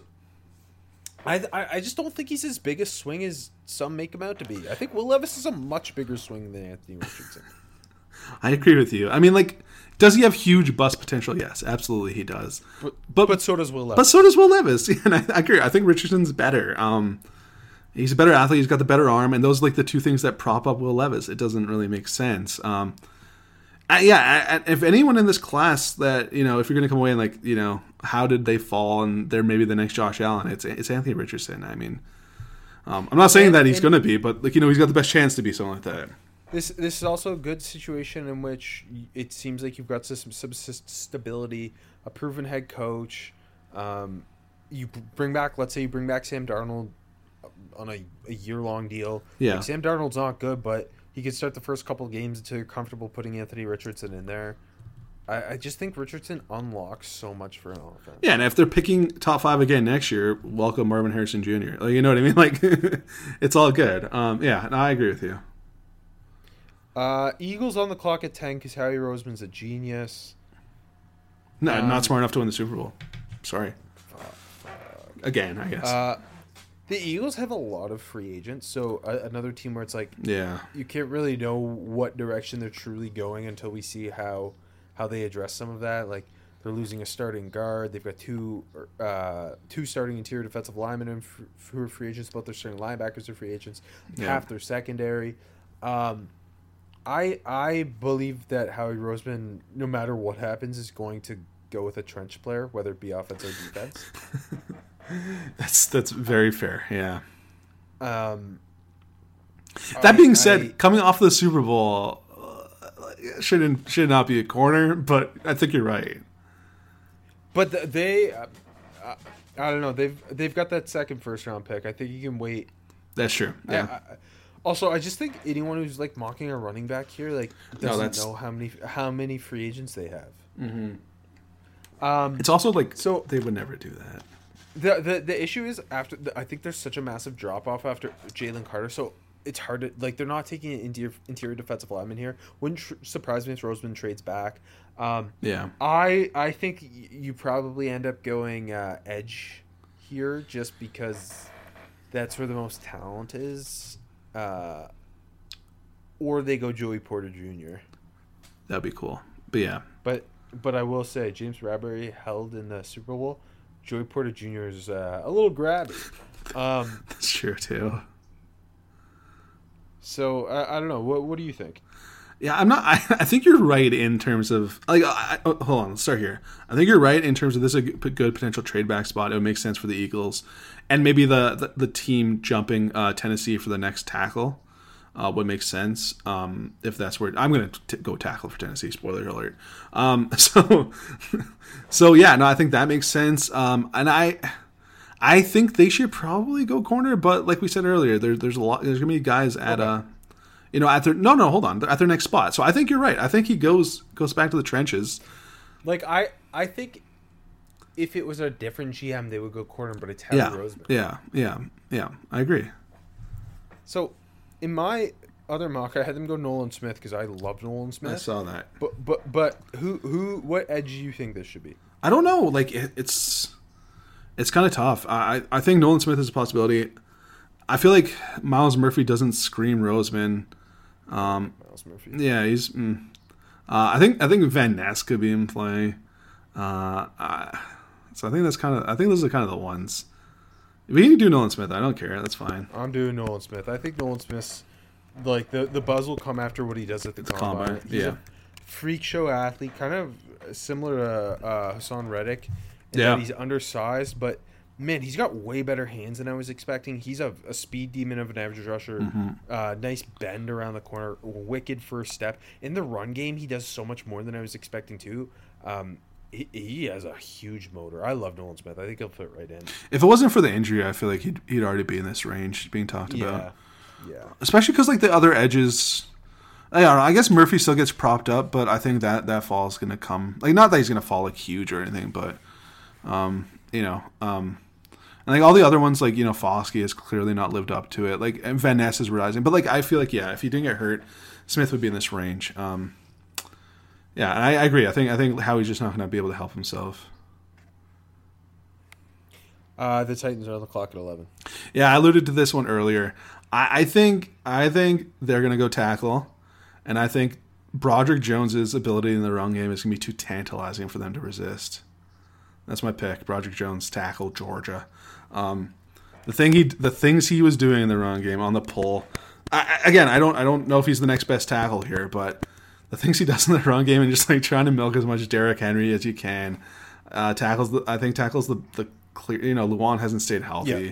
I, I I just don't think he's as big a swing as some make him out to be. I think Will Levis is a much bigger swing than Anthony Richardson. I agree with you. I mean, like, does he have huge bust potential? Yes, absolutely he does. But But- but so does Will Levis. But so does Will Levis. And I, I agree. I think Richardson's better. Um, he's a better athlete. He's got the better arm, and those are like the two things that prop up Will Levis. It doesn't really make sense. Um, I, yeah, I, I- if anyone in this class that you know, if you're going to come away and like, you know, how did they fall, and they're maybe the next Josh Allen, it's it's Anthony Richardson. I mean, um, I'm not saying And- that he's going to be, but like you know, he's got the best chance to be something like that. This this is also a good situation in which it seems like you've got some subsist stability, a proven head coach. Um, you bring back, let's say, you bring back Sam Darnold on a, a year long deal. Yeah. Like, Sam Darnold's not good, but he could start the first couple of games until you're comfortable putting Anthony Richardson in there. I, I just think Richardson unlocks so much for an offense. Yeah, and if they're picking top five again next year, welcome Marvin Harrison Jr. Like, you know what I mean? Like, it's all good. Um, yeah, no, I agree with you. Uh, Eagles on the clock at ten because Howie Roseman's a genius. No, Um, not smart enough to win the Super Bowl. Sorry. Again, I guess. Uh, the Eagles have a lot of free agents, so a, another team where it's like yeah, you can't really know what direction they're truly going until we see how how they address some of that. Like they're losing a starting guard. They've got two uh, two starting interior defensive linemen who are free agents. Both their starting linebackers are free agents. Yeah. Half their secondary. Um, I I believe that Howie Roseman, no matter what happens, is going to go with a trench player, whether it be offense or defense. that's that's very fair. Yeah. Um, That I- being said, I- coming off the Super Bowl uh, shouldn't should not be a corner, but I think you're right. But th- they, uh, uh, I don't know. They've they've got that second first round pick. I think you can wait. That's true. Yeah. I- also, I just think anyone who's like mocking a running back here, like doesn't that's- know how many how many free agents they have. Mm-hmm. Um, it's also like So- they would never do that. the the the issue is after the, I think there's such a massive drop off after Jalen Carter, so it's hard to like they're not taking an interior interior defensive lineman here. Wouldn't tr- surprise me if Roseman trades back. Um, Yeah. I I think y- you probably end up going uh, edge here just because that's where the most talent is. Uh, or they go Joey Porter Jr. That'd be cool. But yeah. But but I will say James Bradberry held in the Super Bowl. Joey Porter Jr. is uh, a little grabby. Um, That's true too. so I, I don't know. What what do you think? Yeah, I'm not. I, I think you're right in terms of like. I, I, oh, hold on, let's start here. I think you're right in terms of this is a good potential trade back spot. It would make sense for the Eagles, and maybe the the, the team jumping uh, Tennessee for the next tackle uh, would make sense. Um, if that's where I'm going to go tackle for Tennessee. Spoiler alert. Um, so, so yeah, no, I think that makes sense. Um, and I. I think they should probably go corner, but like we said earlier, there, there's a lot. There's gonna be guys at uh, you know, at their no, no, hold on, at their next spot. So I think you're right. I think he goes goes back to the trenches. Like I I think if it was a different GM, they would go corner, but it's Howie Yeah, Roseman. yeah, yeah, yeah. I agree. So, in my other mock, I had them go Nolan Smith because I love Nolan Smith. I saw that. But but but who who what edge do you think this should be? I don't know. Like it, it's it's kind of tough. I I I think Nolan Smith is a possibility. I feel like Myles Murphy doesn't scream Roseman. Myles Murphy. Yeah, he's. Mm, uh, I think I think Van Ness could be in play. Uh, I, so I think that's kind of. I think those are kind of the ones. We can do Nolan Smith. I don't care. That's fine. I'm doing Nolan Smith. I think Nolan Smith's like the the buzz will come after what he does at the combine. combine, He's yeah. freak show athlete, kind of similar to uh, Haason Reddick. Yeah. that he's undersized, but man, he's got way better hands than I was expecting. He's a, a speed demon of an average rusher. Mm-hmm. Uh, nice bend around the corner, wicked first step. In the run game, he does so much more than I was expecting too. Um, he, he has a huge motor. I love Nolan Smith. I think he'll fit right in. If it wasn't for the injury, I feel like he'd he'd already be in this range being talked Yeah, about. yeah. especially because like the other edges. I don't know. I guess Murphy still gets propped up, but I think that that fall is gonna come. Like, not that he's gonna fall like huge or anything, but um, you know, um, and like all the other ones, like you know, Foskey has clearly not lived up to it. Like, and Van Ness is rising, but like I feel like yeah, if he didn't get hurt, Smith would be in this range. Um, yeah, and I, I agree. I think I think Howie's just not gonna be able to help himself. Uh, the Titans are on the clock at eleven. Yeah, I alluded to this one earlier. I, I think I think they're gonna go tackle, and I think Broderick Jones's ability in the run game is gonna be too tantalizing for them to resist. That's my pick. Broderick Jones tackle Georgia. Um, the thing he the things he was doing in the run game on the pull. I, again, I don't I don't know if he's the next best tackle here, but the things he does in the run game and just like trying to milk as much Derrick Henry as you can. Uh, tackles the I think tackles the the clear. You know, Lewan hasn't stayed healthy. Yeah.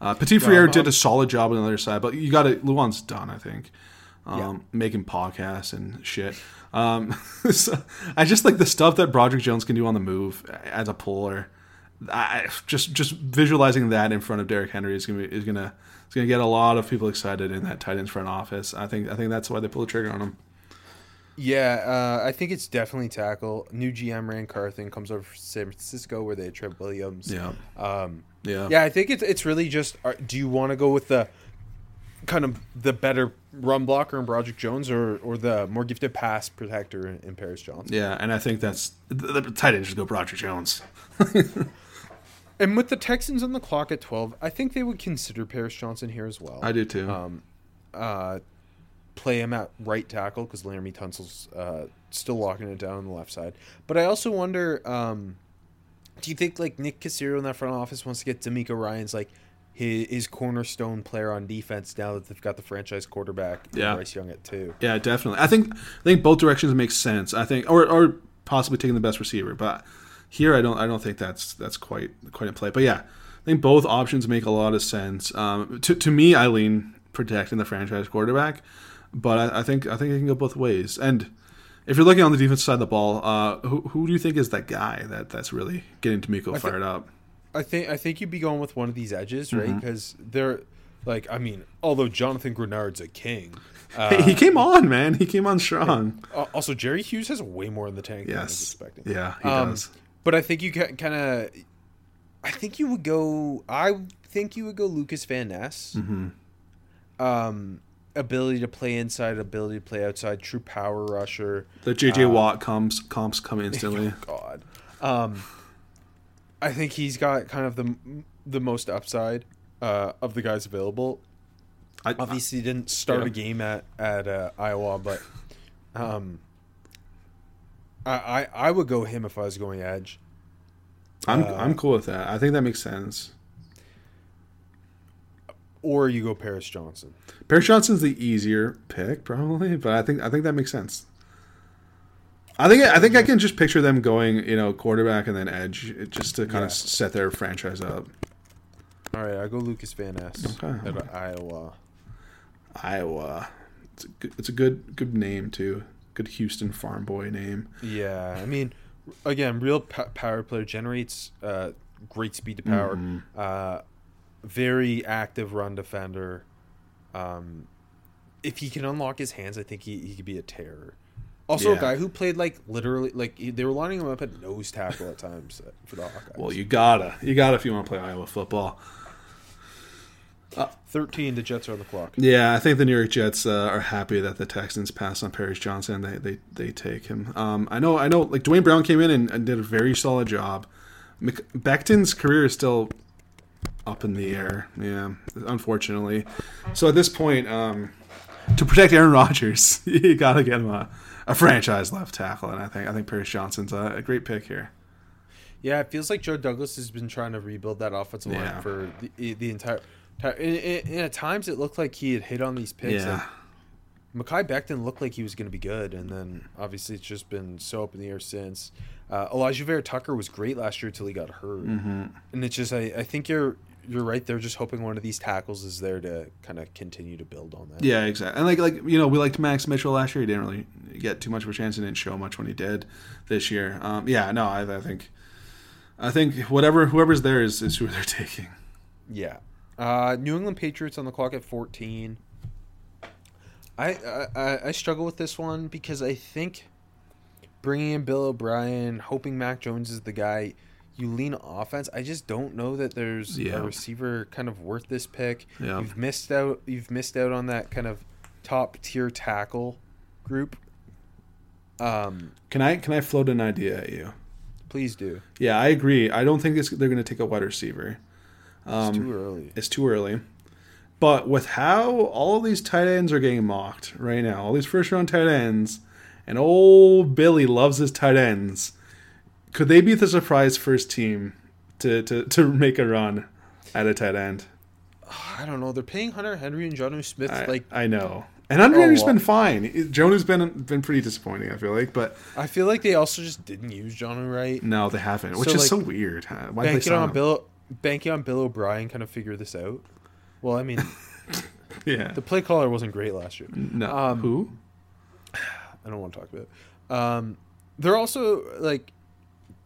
Uh, Petit Frere um, did a solid job on the other side, but you got to Lewan's done. I think. Um, Yeah. Making podcasts and shit. Um, so I just like the stuff that Broderick Jones can do on the move as a puller. I just just visualizing that in front of Derrick Henry is gonna be, is gonna is gonna get a lot of people excited in that Titans front office. I think I think that's why they pull the trigger on him. Yeah, uh, I think it's definitely tackle. New GM Ran Carthon comes over from San Francisco where they had Trent Williams. Yeah, Um, yeah, yeah, I think it's it's really just. Do you want to go with the kind of the better run blocker in Broderick Jones or or the more gifted pass protector in, in Paris Johnson? yeah. And I think that's the, the Titans should go Broderick Jones. And with the Texans on the clock at twelve, I think they would consider Paris Johnson here as well. I do too. um, uh, play him at right tackle because Laremy Tunsil's uh, still locking it down on the left side. But I also wonder, um, do you think like Nick Caserio in that front office wants to get DeMeco Ryans like his, his cornerstone player on defense now that they've got the franchise quarterback Yeah. Bryce Young at two? Yeah, definitely. I think I think both directions make sense. I think, or or possibly taking the best receiver, but here I don't I don't think that's that's quite quite in play. But yeah, I think both options make a lot of sense. Um, to to me, I lean protecting the franchise quarterback, but I, I think I think it can go both ways. And if you're looking on the defense side of the ball, uh, who who do you think is that guy that that's really getting DeMeco fired up? I think I think you'd be going with one of these edges, right? Mm-hmm. Because they're like, I mean, although Jonathan Greenard's a king. Uh, he came on, man. He came on strong. al- also, Jerry Hughes has way more in the tank than I was Yes. expecting. Yeah, he Um, does. But I think you kind of, I think you would go. I think you would go Lukas Van Ness. Mm-hmm. Um, ability to play inside, ability to play outside, true power rusher. The JJ uh, Watt comps comps come instantly. God, um, I think he's got kind of the the most upside uh, of the guys available. I, Obviously, he didn't start Yeah. a game at at uh, Iowa, but um, I, I I would go him if I was going edge. I'm Uh, I'm cool with that. I think that makes sense. Or you go Paris Johnson. Paris Johnson's the easier pick, probably, but I think I think that makes sense. I think I think I can just picture them going, you know, quarterback and then edge, just to kind Yeah. of set their franchise up. All right, I go Lukas Van Ness Okay. Iowa. Iowa, it's a good, it's a good good name too. Good Houston farm boy name. Yeah, I mean, again, real p- power player generates uh, great speed to power. Mm-hmm. Uh, very active run defender. Um, if he can unlock his hands, I think he, he could be a terror. Also, Yeah. a guy who played like literally like they were lining him up at nose tackle at times uh, for the Hawkeyes. Well, you gotta, you gotta if you want to play Iowa football. Thirteen, the Jets are on the clock. Yeah, I think the New York Jets uh, are happy that the Texans pass on Paris Johnson. They they, they take him. Um, I know I know. Like Duane Brown came in and, and did a very solid job. Mc- Becton's career is still up in the air. Yeah, unfortunately. So at this point, um, to protect Aaron Rodgers, you gotta get him a, a franchise left tackle, and I think I think Paris Johnson's a, a great pick here. Yeah, it feels like Joe Douglas has been trying to rebuild that offensive Yeah. line for the, the entire. entire and, and, and at times, it looked like he had hit on these picks. Yeah. Like, Mekhi Becton looked like he was going to be good, and then obviously it's just been so up in the air since. Uh, Alijah Vera Tucker was great last year until he got hurt, mm-hmm. and it's just I, I think you're you're right. They're just hoping one of these tackles is there to kind of continue to build on that. Yeah, exactly. And like like you know, we liked Max Mitchell last year. He didn't really get too much of a chance. He didn't show much when he did this year. Um, yeah, no, I, I think I think whatever whoever's there is, is who they're taking. Yeah. Uh, New England Patriots on the clock at 14. I, I I- I struggle with this one because I think bringing in Bill O'Brien, hoping Mac Jones is the guy, you lean offense. I just don't know that there's Yeah. a receiver kind of worth this pick. Yeah. You've missed out. You've missed out on that kind of top tier tackle group. Um, Can I can I float an idea at you? please do. Yeah, I agree. I don't think it's, they're going to take a wide receiver. It's too early. It's too early. But with how all of these tight ends are getting mocked right now, all these first round tight ends, and old Billy loves his tight ends, could they be the surprise first team to, to, to make a run at a tight end? I don't know. They're paying Hunter Henry and Jonnu Smith I, like I know. And Andrew's Oh, been fine. Jonas been been pretty disappointing, I feel like, but I feel like they also just didn't use John right. no, they haven't, which So, is like, so weird. huh? Why banking on him? Bill, banking on Bill O'Brien, kind of figure this out. Well, I mean, Yeah. the play caller wasn't great last year. no. um, Who? I don't want to talk about. It. Um, they're also like,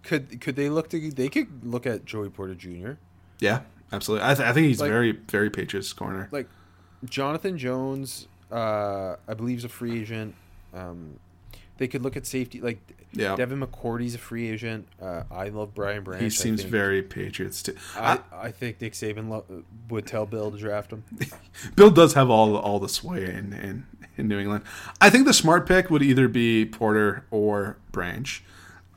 could could they look to? They could look at Joey Porter Jr. Yeah, absolutely. I, th- I think he's Like- very, very Patriots corner. Like Jonathan Jones, uh, I believe is a free agent. Um, they could look at safety like Yeah. Devin McCourty's a free agent. Uh, I love Brian Branch. He seems very Patriots too. I, I think Nick Saban lo- would tell Bill to draft him. Bill does have all all the sway in, in in New England. I think the smart pick would either be Porter or Branch.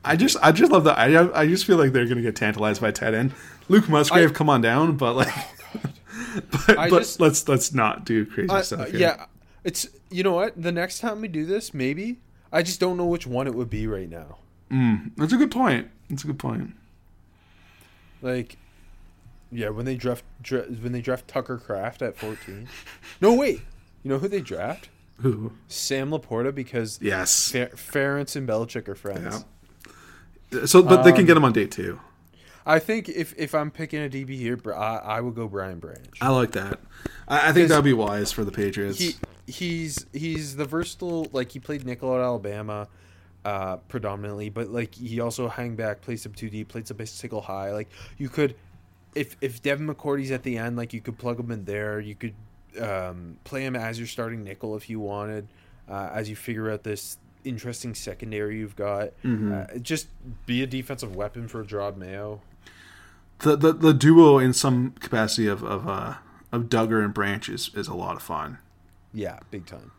I just I just love that. I I just feel like they're gonna get tantalized by tight end. Luke Musgrave, I- come on down, but like, but, but just- let's let's not do crazy Uh, stuff. here. yeah, it's you know what. The next time we do this, maybe I just don't know which one it would be right now. that's a good point. That's a good point. Like, yeah, when they draft dra- when they draft Tucker Kraft at fourteen. no, wait. You know who they draft? Ooh, Sam LaPorta because yes. Fer- Ferentz and Belichick are friends. Yeah. So, but they can Um, get him on day two. I think if if I'm picking a DB here, I, I would go Brian Branch. I like that. I, I think that'd be wise for the Patriots. he he's he's the versatile like he played nickel at Alabama uh predominantly but like he also hang back plays some 2D played some single high like you could if if Devin McCourty's at the end like you could plug him in there you could um play him as your starting nickel if you wanted uh, as you figure out this interesting secondary you've got uh, just be a defensive weapon for Jerod Mayo the, the the duo in some capacity of of uh, of Dugger and Branch is, is a lot of fun. yeah big time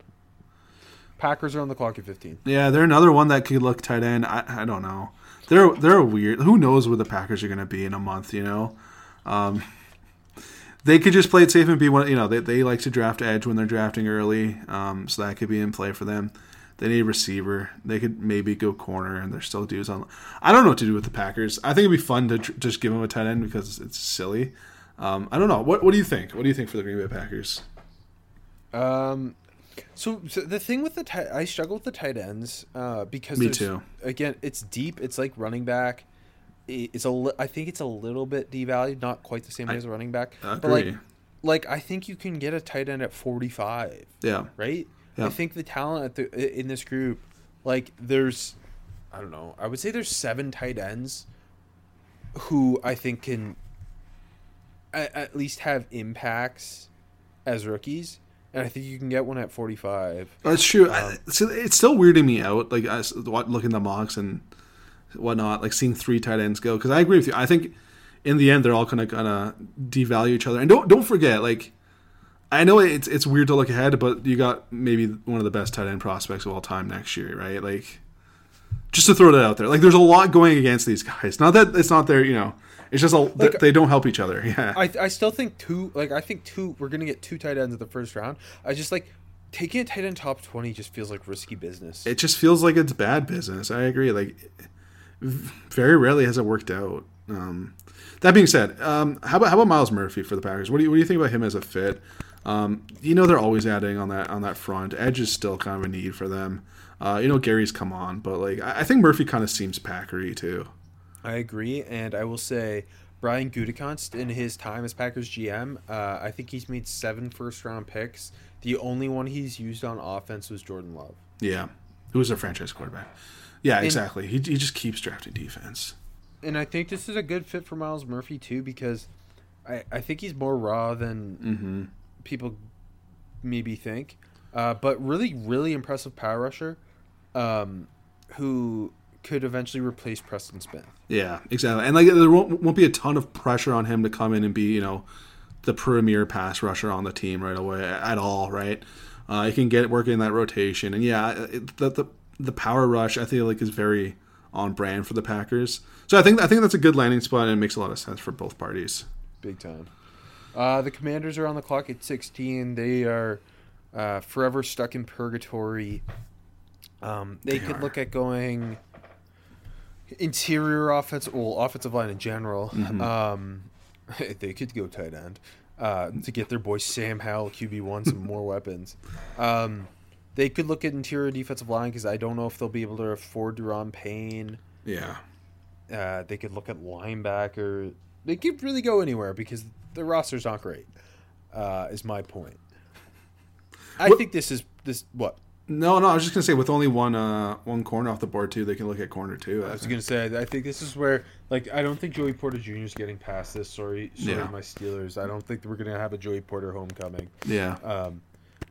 Packers are on the clock at 15 Yeah, they're another one that could look tight end. I, I don't know. They're they're a weird. Who knows where the Packers are going to be in a month? You know, um, they could just play it safe and be one. You know, they they like to draft edge when they're drafting early, um, so that could be in play for them. They need a receiver. They could maybe go corner, and they're still dudes on. I don't know what to do with the Packers. I think it'd be fun to tr- just give them a tight end because it's silly. Um, I don't know. What what do you think? What do you think for the Green Bay Packers? Um, so, so the thing with the tight, I struggle with the tight ends uh, because Me too. Again, it's deep. It's like running back. It's a li- I think it's a little bit devalued, not quite the same way as a running back. I But like, agree. like I think you can get a tight end at forty five, Yeah, right? Yeah. I think the talent at the in this group, like there's, I don't know. I would say there's seven tight ends, who I think can, at, at least have impacts, as rookies, and I think you can get one at 45. That's true. Um, it's still weirding me out, like I, looking at the mocks and whatnot, like seeing three tight ends go. Because I agree with you. I think in the end they're all kind of gonna devalue each other. And don't don't forget, like I know it's it's weird to look ahead, but you got maybe one of the best tight end prospects of all time next year, right? Like just to throw that out there, like there's a lot going against these guys. Not that it's not their, you know, it's just a, Like- they don't help each other. Yeah, I I still think two like I think two we're gonna get two tight ends in the first round. I just like taking a tight end top 20 just feels like risky business. it just feels like it's bad business. I agree. Like, very rarely has it worked out. Um, that being said, um, how about how about Myles Murphy for the Packers? What do you what do you think about him as a fit? Um, you know they're always adding on that on that front. Edge is still kind of a need for them. Uh, you know Gary's come on, but like I, I think Murphy kind of seems Packery too. I agree, and I will say Brian Gutekunst in his time as Packers GM, uh, I think he's made seven first round picks. The only one he's used on offense was Jordan Love. Yeah, who was a franchise quarterback? Yeah, And- exactly. He he just keeps drafting defense. And I think this is a good fit for Myles Murphy too because I, I think he's more raw than Mm-hmm. People maybe think. Uh, but really, really impressive power rusher um, who could eventually replace Preston Smith. Yeah, exactly. And like there won't, won't be a ton of pressure on him to come in and be, you know, the premier pass rusher on the team right away at all, right? Uh, he can get working in that rotation, and yeah, it, the, the the power rush I feel like is very on brand for the Packers. So I think I think that's a good landing spot, and it makes a lot of sense for both parties. Big time. Uh, the Commanders are on the clock at 16. They are uh, forever stuck in purgatory. Um, they, They could are. look at going interior offense, well, offensive line in general. Mm-hmm. Um, they could go tight end uh, to get their boy Sam Howell QB one some more weapons. Um, they could look at interior defensive line because I don't know if they'll be able to afford Daron Payne. Yeah, Uh, they could look at linebacker. They could really go anywhere because the roster's not great. Uh, is my point. I What- think this is this what no, no. I was just gonna say with only one uh one corner off the board too, they can look at corner too. I was gonna say. I think this is where like I don't think Joey Porter Jr. is getting past this. Sorry, sorry, Yeah. my Steelers. I don't think we're gonna have a Joey Porter homecoming. yeah, Um,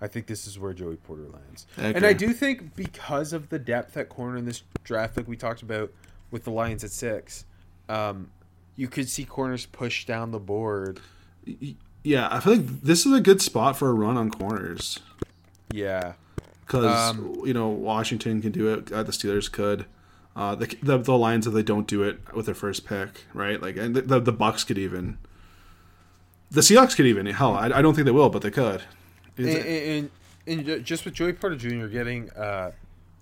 I think this is where Joey Porter lands. I And I do think because of the depth at corner in this draft, like we talked about with the Lions at six, um, you could see corners push down the board. yeah. I feel like this is a good spot for a run on corners. Yeah. because Um, you know Washington can do it. Uh, the Steelers could. Uh, the, the the Lions if they don't do it with their first pick, right? Like, and the the, Bucks could even. The Seahawks could even. Hell, I, I don't think they will, but they could. And, and, and, and just with Joey Porter Jr. getting uh,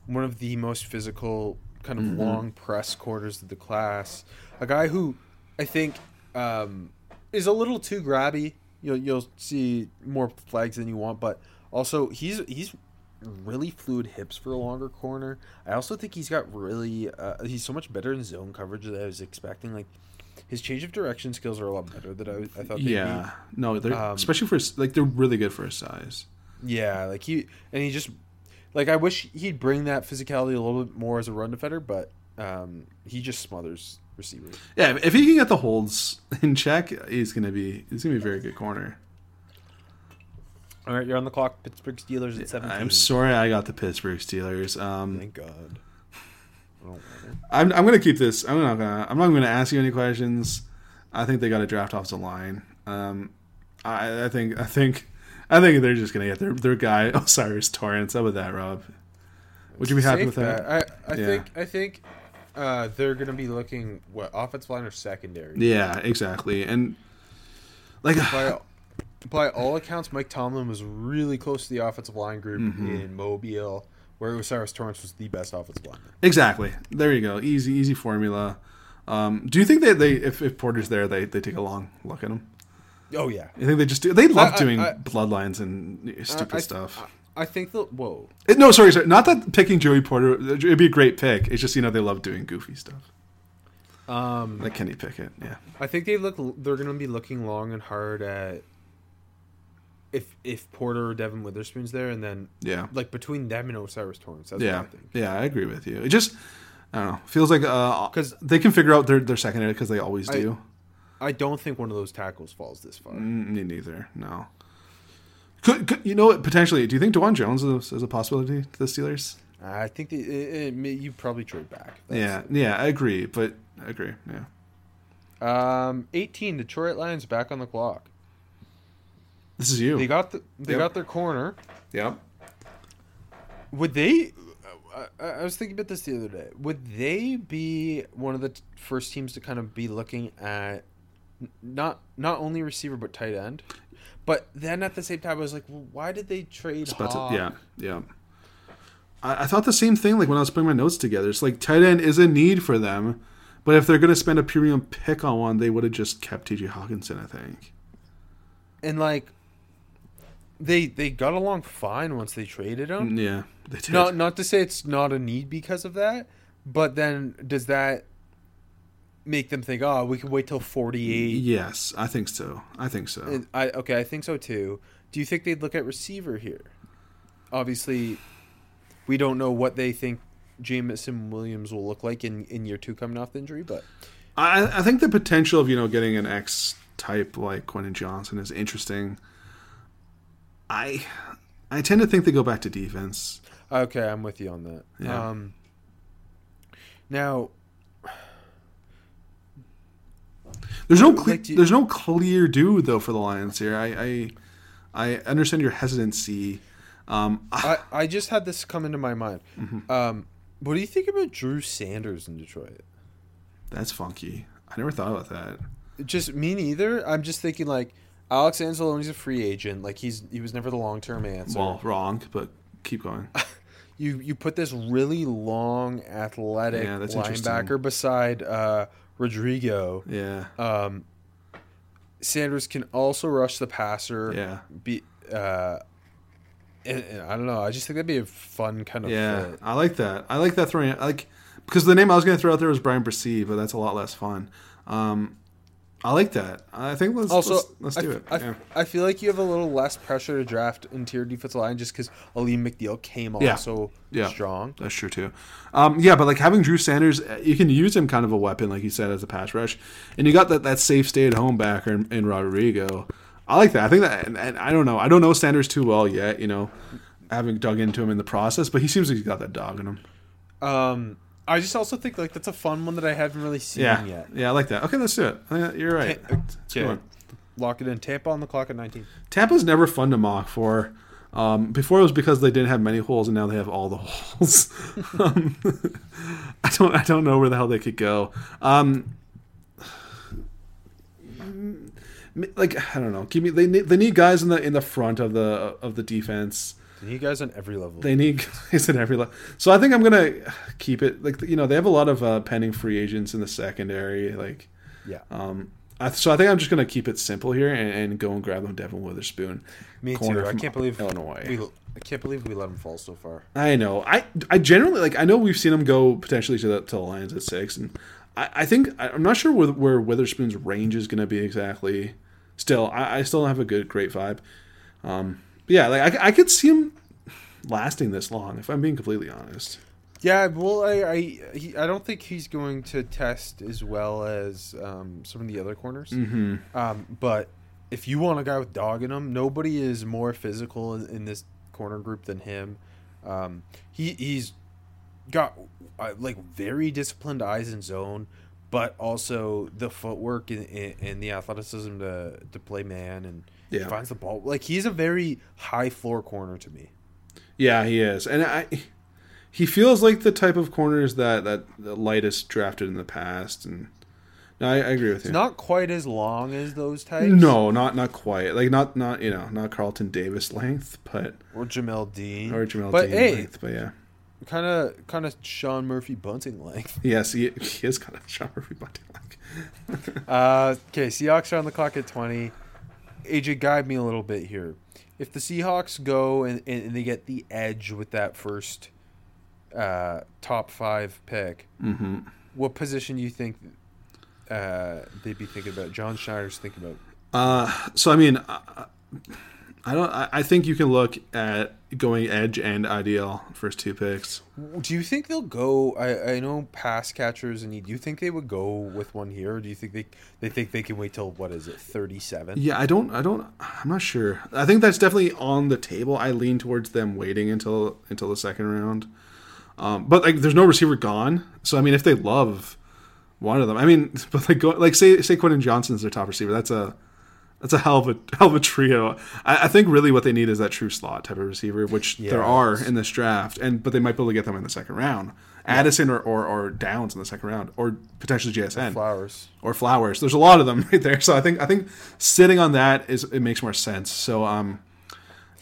one of the most physical, kind of Mm-hmm. long press quarters of the class, a guy who I think um, is a little too grabby. You'll you'll see more flags than you want, but also he's he's really fluid hips for a longer corner. I also think he's got really uh, he's so much better in zone coverage than I was expecting. Like his change of direction skills are a lot better than I, I thought. they'd be. yeah, no, they're Um, especially for like they're really good for his size. Yeah, like he and he just like I wish he'd bring that physicality a little bit more as a run defender, but um, he just smothers receivers. Yeah, if he can get the holds in check, he's gonna be he's gonna be a very good corner. All right, you're on the clock. Pittsburgh Steelers at seven. I'm sorry, I got the Pittsburgh Steelers. Um, Thank God. I don't want it. I'm, I'm gonna keep this. I'm not gonna. I'm not gonna ask you any questions. I think they got to draft off the line. Um, I, I think. I think. I think they're just gonna get their their guy O'Cyrus Torrence. How about that, Rob? Would you be happy Safe with that? bet. I, I Yeah. think I think uh, they're gonna be looking what offensive line or secondary. Yeah, exactly. And like, By by all accounts, Mike Tomlin was really close to the offensive line group Mm-hmm. in Mobile, where O'Cyrus Torrence was the best offensive line. exactly. There you go. Easy, easy formula. Um, do you think that they, if, if Porter's there, they, they take a long look at him? Oh yeah, You think they just do? They love I- doing I- bloodlines and stupid I- I- stuff. I think the whoa. Uh, no, sorry, sorry. Not that picking Joey Porter. It'd be a great pick. It's just you know they love doing goofy stuff. Um, Like Kenny Pickett. Yeah. I think they look. They're going to be looking long and hard at if if Porter or Devon Witherspoon's there, and then Yeah. like between them and O'Cyrus Torrence. That's yeah. what I think. Yeah, I agree with you. It just I don't know. Feels like uh 'Cause- they can figure out their their secondary because they always do. I don't think one of those tackles falls this far. Mm, Me neither. No. Could, could you know what? Potentially, do you think Dawand Jones is, is a possibility to the Steelers? I think the, it, it, you probably trade back. Yeah, yeah, I agree, but I agree. Yeah, Um, 18 Detroit Lions back on the clock. this is you. They got the, they Yep. got their corner. yep. Would they? I, I was thinking about this the other day. Would they be one of the t- first teams to kind of be looking at not not only receiver but tight end? But then at the same time, I was like, well, why did they trade? It's to- yeah, yeah. I, I thought the same thing. Like when I was putting my notes together, it's like tight end is a need for them, but if they're going to spend a premium pick on one, they would have just kept T.J. Hockenson. I think. and like they they got along fine once they traded him. Mm, yeah, they did. Not not to say it's not a need because of that, but then does that make them think, oh, we can wait till forty eight? yes, I think so. I think so. And I okay, I think so too. Do you think they'd look at receiver here? Obviously, we don't know what they think Jameson Williams will look like in, in year two coming off the injury, but I, I think the potential of you know getting an X type like Quentin Johnston is interesting. I I tend to think they go back to defense. okay, I'm with you on that. Yeah. Um, now, There's no Like, cle- you- there's no clear dude though for the Lions here. I I, I understand your hesitancy. Um, I, I just had this come into my mind. Mm-hmm. Um, what do you think about Drew Sanders in Detroit? that's funky. I never thought about that. Just me neither. I'm just thinking like Alex Anzalone's a free agent. Like he's he was never the long term answer. Well, wrong, but keep going. you you put this really long athletic Yeah, linebacker beside uh, Rodrigo. Yeah, Um, Sanders can also rush the passer. yeah, Be uh, and, and I don't know. I just think that'd be a fun kind of yeah. fit. I like that. I like that throwing. I like because the name I was going to throw out there was Bryan Bresee, but that's a lot less fun. Um, I like that. I think let's Also, let's, let's do f- it. I yeah. I feel like you have a little less pressure to draft interior defensive line just because Alim McNeill came on Yeah. so Yeah. strong. That's true too. Um, yeah, but like having Drew Sanders, uh, you can use him kind of a weapon, like you said, as a pass rush, and you got that that safe stay at home backer in, in Rodrigo. I like that. I think that, and, and I don't know, I don't know Sanders too well yet. You know, having dug into him in the process, but he seems like he's got that dog in him. Um, I just also think like that's a fun one that I haven't really seen Yeah, yet. yeah, I like that. Okay, let's do it. That- you're right. Ta- okay. Lock it in. Tampa on the clock at 19. Tampa's never fun to mock for. Um, before it was because they didn't have many holes, and now they have all the holes. um, I don't, I don't know where the hell they could go. Um, like I don't know. Give me they need they need guys in the in the front of the of the defense. You need guys on every level. They need guys at every level. So I think I'm gonna keep it like you know they have a lot of uh, pending free agents in the secondary. Like yeah. um, I, so I think I'm just gonna keep it simple here and, and go and grab them Devon Witherspoon. Me too. I can't believe Illinois. We, I can't believe we let him fall so far. I know. I I generally like. I know we've seen him go potentially to the to the Lions at six, and I, I think I'm not sure where, where Witherspoon's range is going to be exactly. Still, I, I still have a good great vibe. Um, yeah, like I, I could see him lasting this long if I'm being completely honest. Yeah, well, I I, he, I don't think he's going to test as well as um, some of the other corners. Mm-hmm. Um, but if you want a guy with dog in him, nobody is more physical in, this corner group than him. Um, he he's got uh, like very disciplined eyes in zone, but also the footwork and, and, and the athleticism to to play man and he Yeah. finds the ball. Like he's a very high floor corner to me. Yeah, he is, and I. He feels like the type of corners that that the lightest drafted in the past, and no, I, I agree with you. It's not quite as long as those types. No, not not quite. Like not not you know not Carlton Davis length, but or Jamel Dean or Jamal But Dean hey, length. But yeah, kind of kind of Sean Murphy bunting length. yes, he, he is kind of Sean Murphy Bunting length. Uh, okay, Seahawks are on the clock at twenty. AJ, guide me a little bit here. If the Seahawks go and, and, they get the edge with that first uh, top five pick, Mm-hmm. what position do you think uh, they'd be thinking about? John Schneider's thinking about. Uh, so I mean, uh, I don't. I, think you can look at going edge and ideal first two picks. Do you think they'll go? I, I know pass catchers, and do you think they would go with one here? Or do you think they they think they can wait till what is it, thirty seven? Yeah, I don't. I don't. I'm not sure. I think that's definitely on the table. I lean towards them waiting until until the second round. Um, but like, there's no receiver gone. So I mean, if they love one of them, I mean, but like, go, like say say Quentin Johnston's their top receiver. That's a that's a hell of a hell of a trio. I, I think really what they need is that true slot type of receiver, which there are in this draft, and but they might be able to get them in the second round. Addison or, or, or Downs in the second round, or potentially GSN Flowers. or flowers. There's a lot of them right there. So I think I think sitting on that is it makes more sense. So um,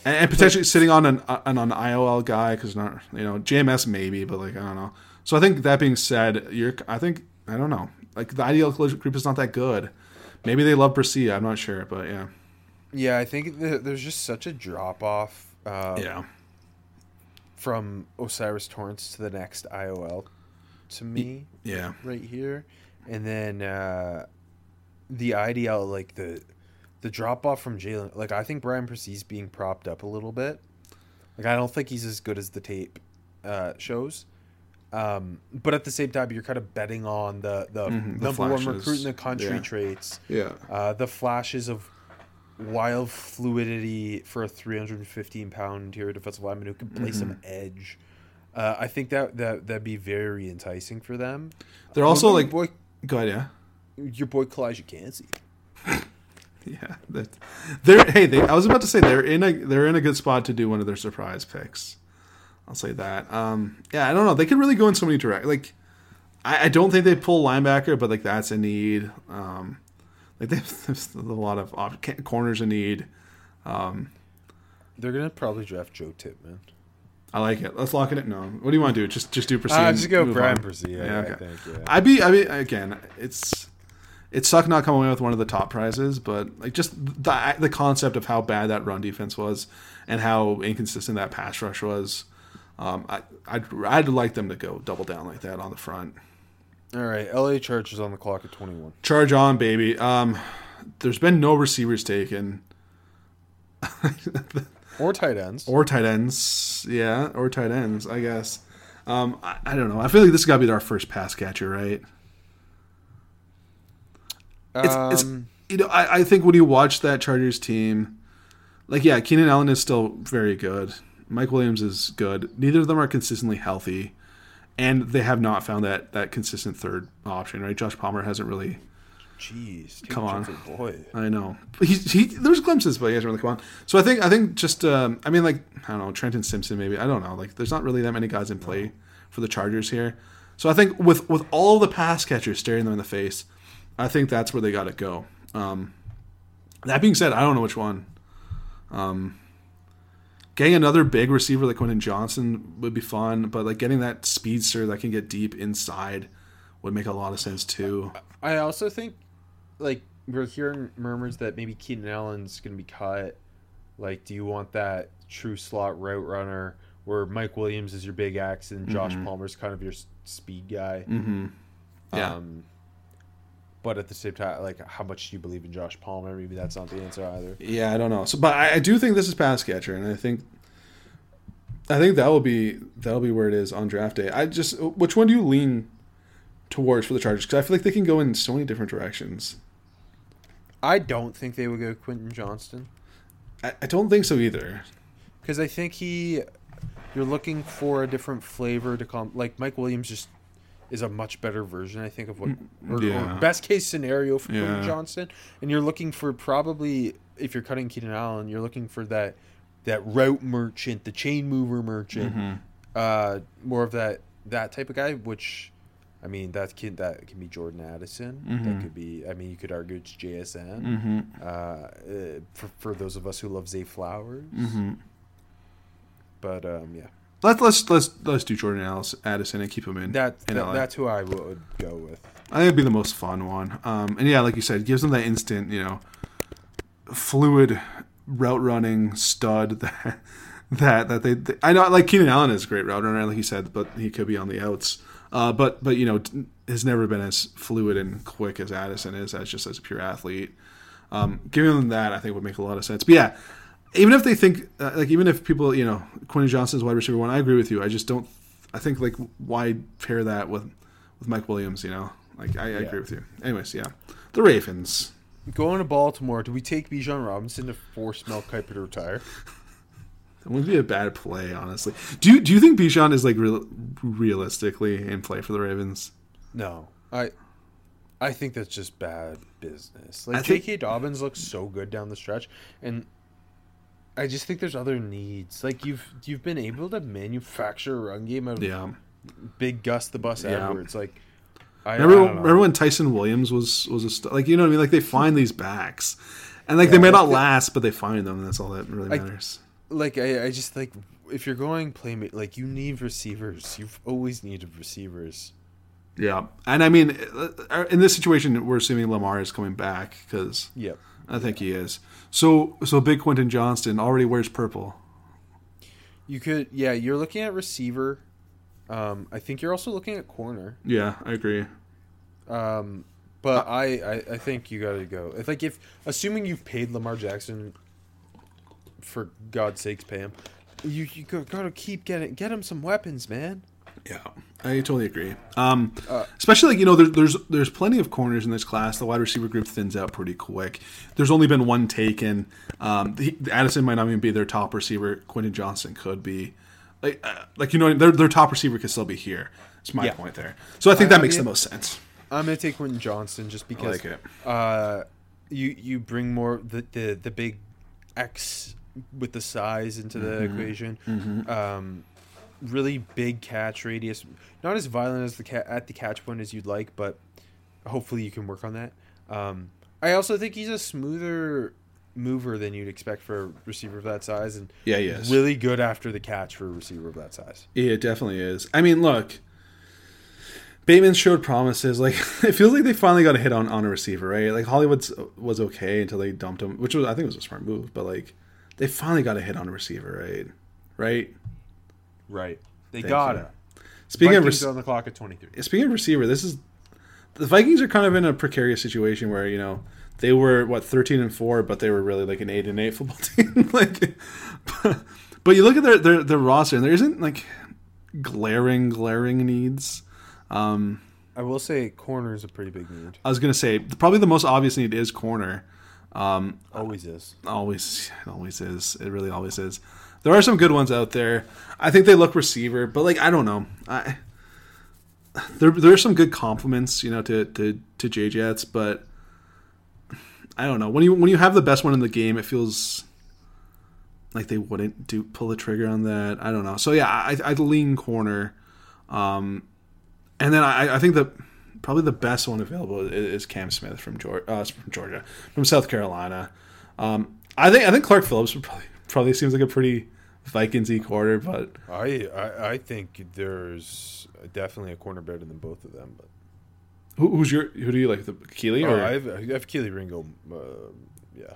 and, and potentially sitting on an an, an IOL guy because not you know JMS maybe, but like I don't know. So I think that being said, you're I think I don't know like the ideal collision group is not that good. Maybe they love Brescia. I'm not sure, but yeah, Yeah, I think th- there's just such a drop off. Uh, yeah, From O'Cyrus Torrence to the next IOL, to me. yeah. right here, and then uh, the IDL like the the drop off from Jalen. Like I think Bryan Bresee's being propped up a little bit. Like I don't think he's as good as the tape uh, shows. Um, but at the same time, you're kind of betting on the the Mhm, the number one flashes. recruit in the country Yeah. traits, Yeah. uh, the flashes of wild fluidity for a 315 pound interior defensive lineman who can play some Mm-hmm. edge. Uh, I think that that that'd be very enticing for them. They're also like boy, go ahead, yeah. your boy Calijah Kancey. Yeah, that, they're hey. They, I was about to say they're in a they're in a good spot to do one of their surprise picks. I'll say that. Um, yeah, I don't know. They could really go in so many direct. Like, I, I don't think they pull linebacker, but like that's a need. Um, like there's a lot of op- corners a need. They're gonna probably draft Joe Tippmann. I like it. Let's lock it in. No, what do you want to do? Just just do proceed. Uh, just go Brian? Percy. Yeah, Yeah, I okay. think. Yeah. I'd be. I mean, again, it's it sucked not coming away with one of the top prizes, but like just the the concept of how bad that run defense was and how inconsistent that pass rush was. Um, I I'd, I'd like them to go double down like that on the front. All right, L.A. Chargers on the clock at 21. Charge on, baby. Um, there's been no receivers taken Or tight ends. or tight ends. Yeah, or tight ends. I guess. Um, I, I don't know. I feel like this has got to be our first pass catcher, right? it's, it's Um, you know I, I think when you watch that Chargers team, like yeah, Keenan Allen is still very good. Mike Williams is good. Neither of them are consistently healthy, and they have not found that that consistent third option. Right? Josh Palmer hasn't really. Jeez, Come on. I know he's he. There's glimpses, but he hasn't really come on. So I think I think just um, I mean like I don't know Trenton Simpson maybe I don't know like there's not really that many guys in play for the Chargers here. So I think with with all the pass catchers staring them in the face, I think that's where they got to go. Um, that being said, I don't know which one. Um, getting another big receiver like Quentin Johnston would be fun, but like getting that speedster that can get deep inside would make a lot of sense too. I also think, like, we're hearing murmurs that maybe Keenan Allen's going to be cut. Like, do you want that true slot route runner where Mike Williams is your big axe and Josh Palmer's kind of your speed guy? Mm-hmm. Yeah. Um, but at the same time, like, how much do you believe in Josh Palmer? Maybe that's not the answer either. Yeah, I don't know. So, but I, I do think this is pass catcher, and I think, I think that will be that will be where it is on draft day. I just, which one do you lean towards for the Chargers? Because I feel like they can go in so many different directions. I don't think they would go Quentin Johnston I, I don't think so either. because I think he, you're looking for a different flavor to come. Like Mike Williams just is a much better version, I think, of what or, Yeah. or best case scenario for Yeah. Johnston. And you're looking for probably if you're cutting Keenan Allen, you're looking for that that route merchant, the chain mover merchant, Mm-hmm. uh, more of that that type of guy. Which, I mean, that can that can be Jordan Addison. That could be. I mean, you could argue it's JSN. Mm-hmm. Uh, uh, for for those of us who love Zay Flowers. Mm-hmm. But um, yeah, Let's let's let's let's do Jordan Alice- Addison and keep him in. that, in that that's who I would go with. I think it'd be the most fun one. Um, and yeah, like you said, gives them that instant, you know, fluid route running stud that that that they, they I know like Keenan Allen is a great route runner, like you said, but he could be on the outs. Uh, but but you know has never been as fluid and quick as Addison is as just as a pure athlete. Um, giving them that I think would make a lot of sense. But yeah, even if they think uh, like even if people you know Quentin Johnston's wide receiver one, I agree with you. I just don't. I think like why pair that with with Mike Williams? You know, like I, I agree with you. Anyways, yeah, the Ravens. Going to Baltimore, do we take Bijan Robinson to force Mel Kiper to retire? It would be a bad play, honestly. Do you do you think Bijan is like real, realistically in play for the Ravens? No, I I think that's just bad business. Like I think- J.K. Dobbins looks so good down the stretch, and I just think there's other needs. Like you've you've been able to manufacture a run game out of Yeah. Big Gus the Bus Yeah. Edwards. Like I, I Remember, don't know. remember when Ty'Son Williams was was a st- like you know what I mean? Like they find these backs, and like they may not the- last, but they find them. And that's all that really matters. like I, I just like if you're going playmate, like you need receivers. You've always needed receivers. Yeah, and I mean, uh, in this situation, we're assuming Lamar is coming back because Yep. I think he is. So, so Big Quentin Johnston already wears purple. You could yeah, you're looking at receiver. Um, I think you're also looking at corner. Yeah, I agree. Um, but I, I, I think you got to go. If like if assuming you've paid Lamar Jackson, for God's sakes, pay him. You you got to keep getting get him some weapons, man. Yeah, I totally agree. Um, Uh, especially like you know, there, there's there's plenty of corners in this class. The wide receiver group thins out pretty quick. There's only been one taken. Um, the, Addison might not even be their top receiver. Quentin Johnston could be. Like, uh, like you know, their their top receiver could still be here. That's my Yeah. point there. So I think that makes the most sense. I'm gonna take Quentin Johnston just because like uh, you you bring more the, the the big X with the size into the Mm-hmm. equation. Um, really big catch radius, not as violent as the ca- at the catch point as you'd like, but hopefully you can work on that. Um, I also think he's a smoother mover than you'd expect for a receiver of that size, and Yeah, he is. really good after the catch for a receiver of that size. Yeah, it definitely is. I mean, look, Bateman showed promises. Like it feels like they finally got a hit on on a receiver, right? Like Hollywood's was okay until they dumped him, which was I think was a smart move. But like they finally got a hit on a receiver, right? Right. Right. They Thank got you. it. Speaking of Vikings rec- on the clock at 23. speaking of receiver, this is the Vikings are kind of in a precarious situation where you know they were what thirteen and four, but they were really like an eight and eight football team. like, but, but you look at their, their their roster, and there isn't like glaring glaring needs. Um, I will say corner is a pretty big need. I was gonna say probably the most obvious need is corner. Um, Always is. always, it always is. It really always is. There are some good ones out there. I think they look receiver, but like I don't know. I there there are some good compliments, you know, to to to J Jets, but I don't know when you when you have the best one in the game, it feels like they wouldn't do pull the trigger on that. I don't know. So yeah, I I lean corner, um, and then I I think that probably the best one available is, is Cam Smith from Georgia, uh, from Georgia, from South Carolina. Um, I think I think Clark Phillips probably probably seems like a pretty Vikingsy quarter, but I, I I think there's definitely a corner better than both of them. But who, who's your who do you like the Kelee oh, or I have, I have Kelee Ringo. Uh, yeah,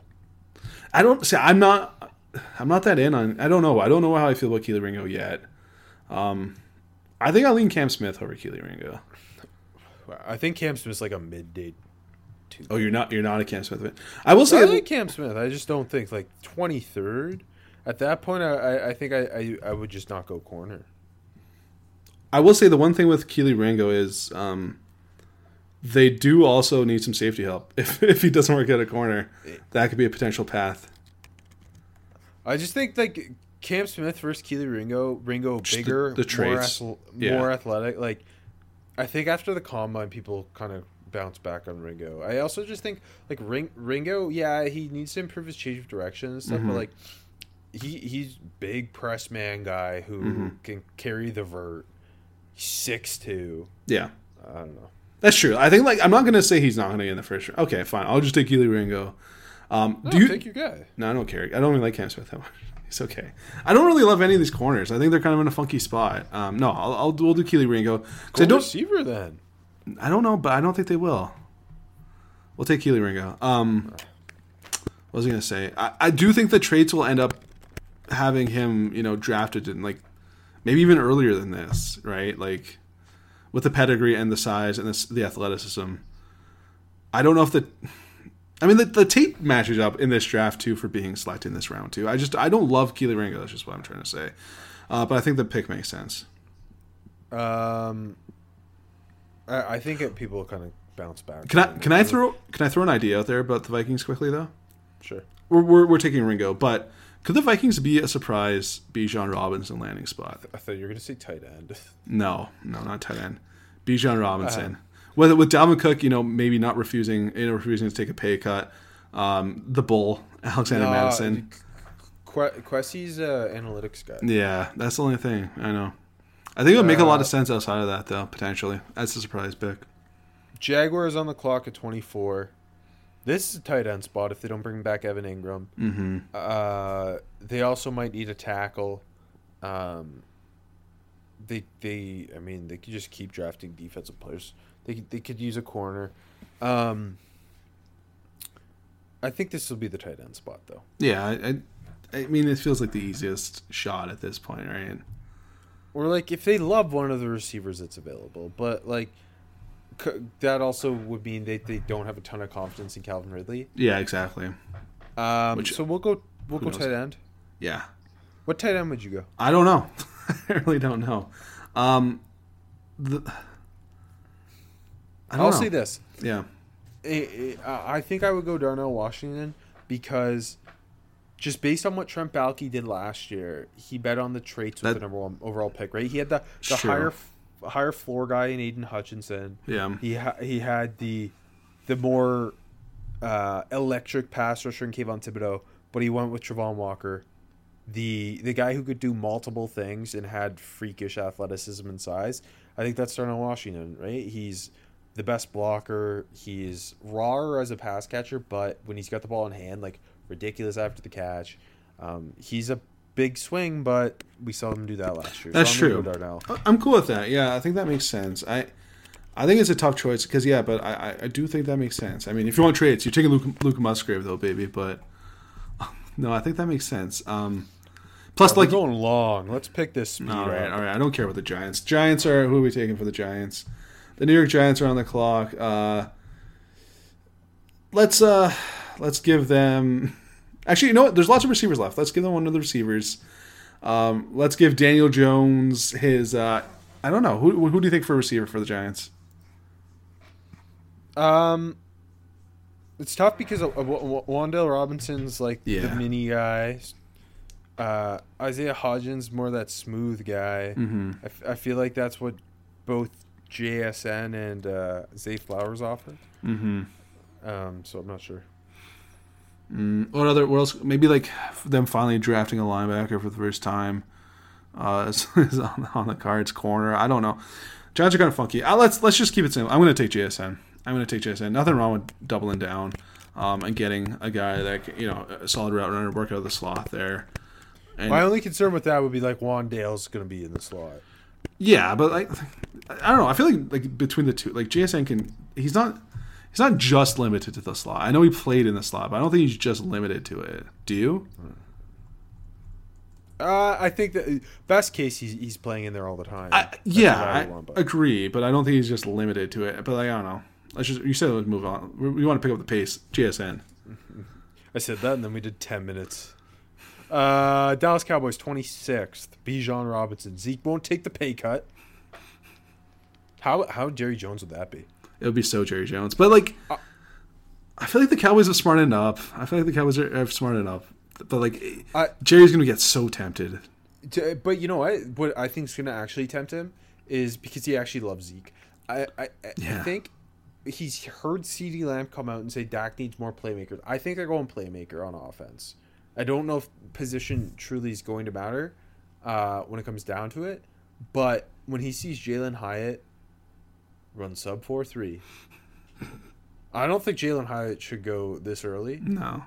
I don't say I'm not I'm not that in on I don't know I don't know how I feel about Kelee Ringo yet. Um, I think I lean Cam Smith over Kelee Ringo. I think Cam Smith's like a midday. Oh, you're not you're not a Cam Smith fan. I will say I like Cam Smith. I just don't think like 23rd. At that point, I, I, think I, I I would just not go corner. I will say the one thing with Kelee Ringo is um, they do also need some safety help. If if he doesn't work at a corner, that could be a potential path. I just think like Cam Smith versus Kelee Ringo, Ringo Just bigger, the more, traits. athle- Yeah. more athletic. Like I think after the combine, people kind of bounce back on Ringo. I also just think like Ring, Ringo, yeah, he needs to improve his change of direction and stuff, Mm-hmm. but like he he's big press man guy who Mm-hmm. can carry the vert. Six two. Yeah, I don't know. that's true. I think like I'm not gonna say he's not gonna get in the first round. Okay, fine. I'll just take Kelee Ringo. Um, No, do you? take your guy. No, I don't care. I don't really like Cam Smith that much. He's okay. I don't really love any of these corners. I think they're kind of in a funky spot. Um, no, I'll, I'll we'll do Kelee Ringo because I don't. receiver then. I don't know, but I don't think they will. We'll take Kelee Ringo. Um, what was I gonna say? I, I do think the trades will end up having him, you know, drafted in like maybe even earlier than this, right? Like with the pedigree and the size and the, the athleticism. I don't know if the I mean, the, the Tate matches up in this draft too for being selected in this round too. I just I don't love Kelee Ringo. That's just what I'm trying to say. Uh, but I think the pick makes sense. Um, I, I think it, people kind of bounce back. Can I can I throw can I throw an idea out there about the Vikings quickly though? Sure. We're we're, we're taking Ringo, but could the Vikings be a surprise Bijan Robinson landing spot? I thought you were going to say tight end. No, no, not tight end. Bijan Robinson. With with Dalvin Cook, you know, maybe not refusing, you know, refusing to take a pay cut. Um, the Bull, Alexander No, Mattison. Que- Kwesi's uh, analytics guy. Yeah, that's the only thing I know. I think it would make a lot Uh, of sense outside of that, though. Potentially, that's a surprise pick. Jaguars on the clock at 24. This is a tight end spot if they don't bring back Evan Engram. Mm-hmm. Uh, they also might need a tackle. Um, they they I mean they could just keep drafting defensive players. They could- they could use a corner. Um, I think this will be the tight end spot though. Yeah, I, I, I mean, it feels like the easiest shot at this point, right? Or like if they love one of the receivers that's available, but like that also would mean they, they don't have a ton of confidence in Calvin Ridley. Yeah, exactly. Um, Which- so we'll go we'll go knows? tight end. Yeah, What tight end would you go? I don't know. I really don't know. Um, the, I don't I'll know. say this. Yeah, I- I I think I would go Darnell Washington because just based on what Trent Baalke did last year, he bet on the traits with That- the number one overall pick, right? He had the, the Sure. higher higher floor guy in Aidan Hutchinson. yeah, He ha- he had the the more uh, electric pass rusher in Kayvon Thibodeaux, but he went with Travon Walker, the the guy who could do multiple things and had freakish athleticism and size. I think that's starting Darnell Washington, right? He's the best blocker. He's raw as a pass catcher, but when he's got the ball in hand, like ridiculous after the catch. Um, he's a big swing, but we saw them do that last year. That's I'm true. Darnell. I'm cool with that. Yeah, I think that makes sense. I, I think it's a tough choice because yeah, but I, I, do think that makes sense. I mean, if you want trades, you're taking Luke, Luke Musgrave though, baby. But no, I think that makes sense. Um, plus, like, going long. Let's pick this speed. all right, up. all right. I don't care about the Giants. Giants are who are we taking for the Giants? The New York Giants are on the clock. Uh, let's uh, let's give them. Actually, you know what? There's lots of receivers left. Let's give them one of the receivers. Um, let's give Daniel Jones his. Uh, I don't know who. Who do you think for a receiver for the Giants? Um, it's tough because uh, W- W- Wan'Dale Robinson's like Yeah. the mini guy. Uh, Isaiah Hodgins more that smooth guy. Mm-hmm. I, f- I feel like that's what both JSN and uh, Zay Flowers offer. Mm-hmm. Um, so I'm not sure. Mm, what other? What else? Maybe like them finally drafting a linebacker for the first time. Uh, is, is on, on the cards corner. I don't know. Giants are kind of funky. Uh, let's let's just keep it simple. I'm going to take JSN. I'm going to take JSN. Nothing wrong with doubling down um, and getting a guy that you know a solid route runner, work out of the slot there. And My only concern with that would be like Wan'Dale's going to be in the slot. yeah, but like I don't know. I feel like like between the two, like JSN can. He's not. He's not just limited to the slot. I know he played in the slot, but I don't think he's just limited to it. Do you? Uh, I think that best case he's, he's playing in there all the time. I, yeah, I want, but- agree, but I don't think he's just limited to it. But like, I don't know. Let's just you said let's move on. We, we want to pick up the pace. GSN. I said that, and then we did ten minutes. Uh, Dallas Cowboys twenty sixth. Bijan Robinson. Zeke won't take the pay cut. How how Jerry Jones would that be? It would be so Jerry Jones, but like, Uh, I feel like the Cowboys are smart enough. I feel like the Cowboys are, are smart enough. But like, I- Jerry's gonna get so tempted. But you know what? What I think is going to actually tempt him is because he actually loves Zeke. I I, I- Yeah. I think he's heard CeeDee Lamb come out and say Dak needs more playmakers. I think they're going playmaker on offense. I don't know if position truly is going to matter uh, when it comes down to it, but when he sees Jalen Hyatt run sub four three, I don't think Jalen Hyatt should go this early. No.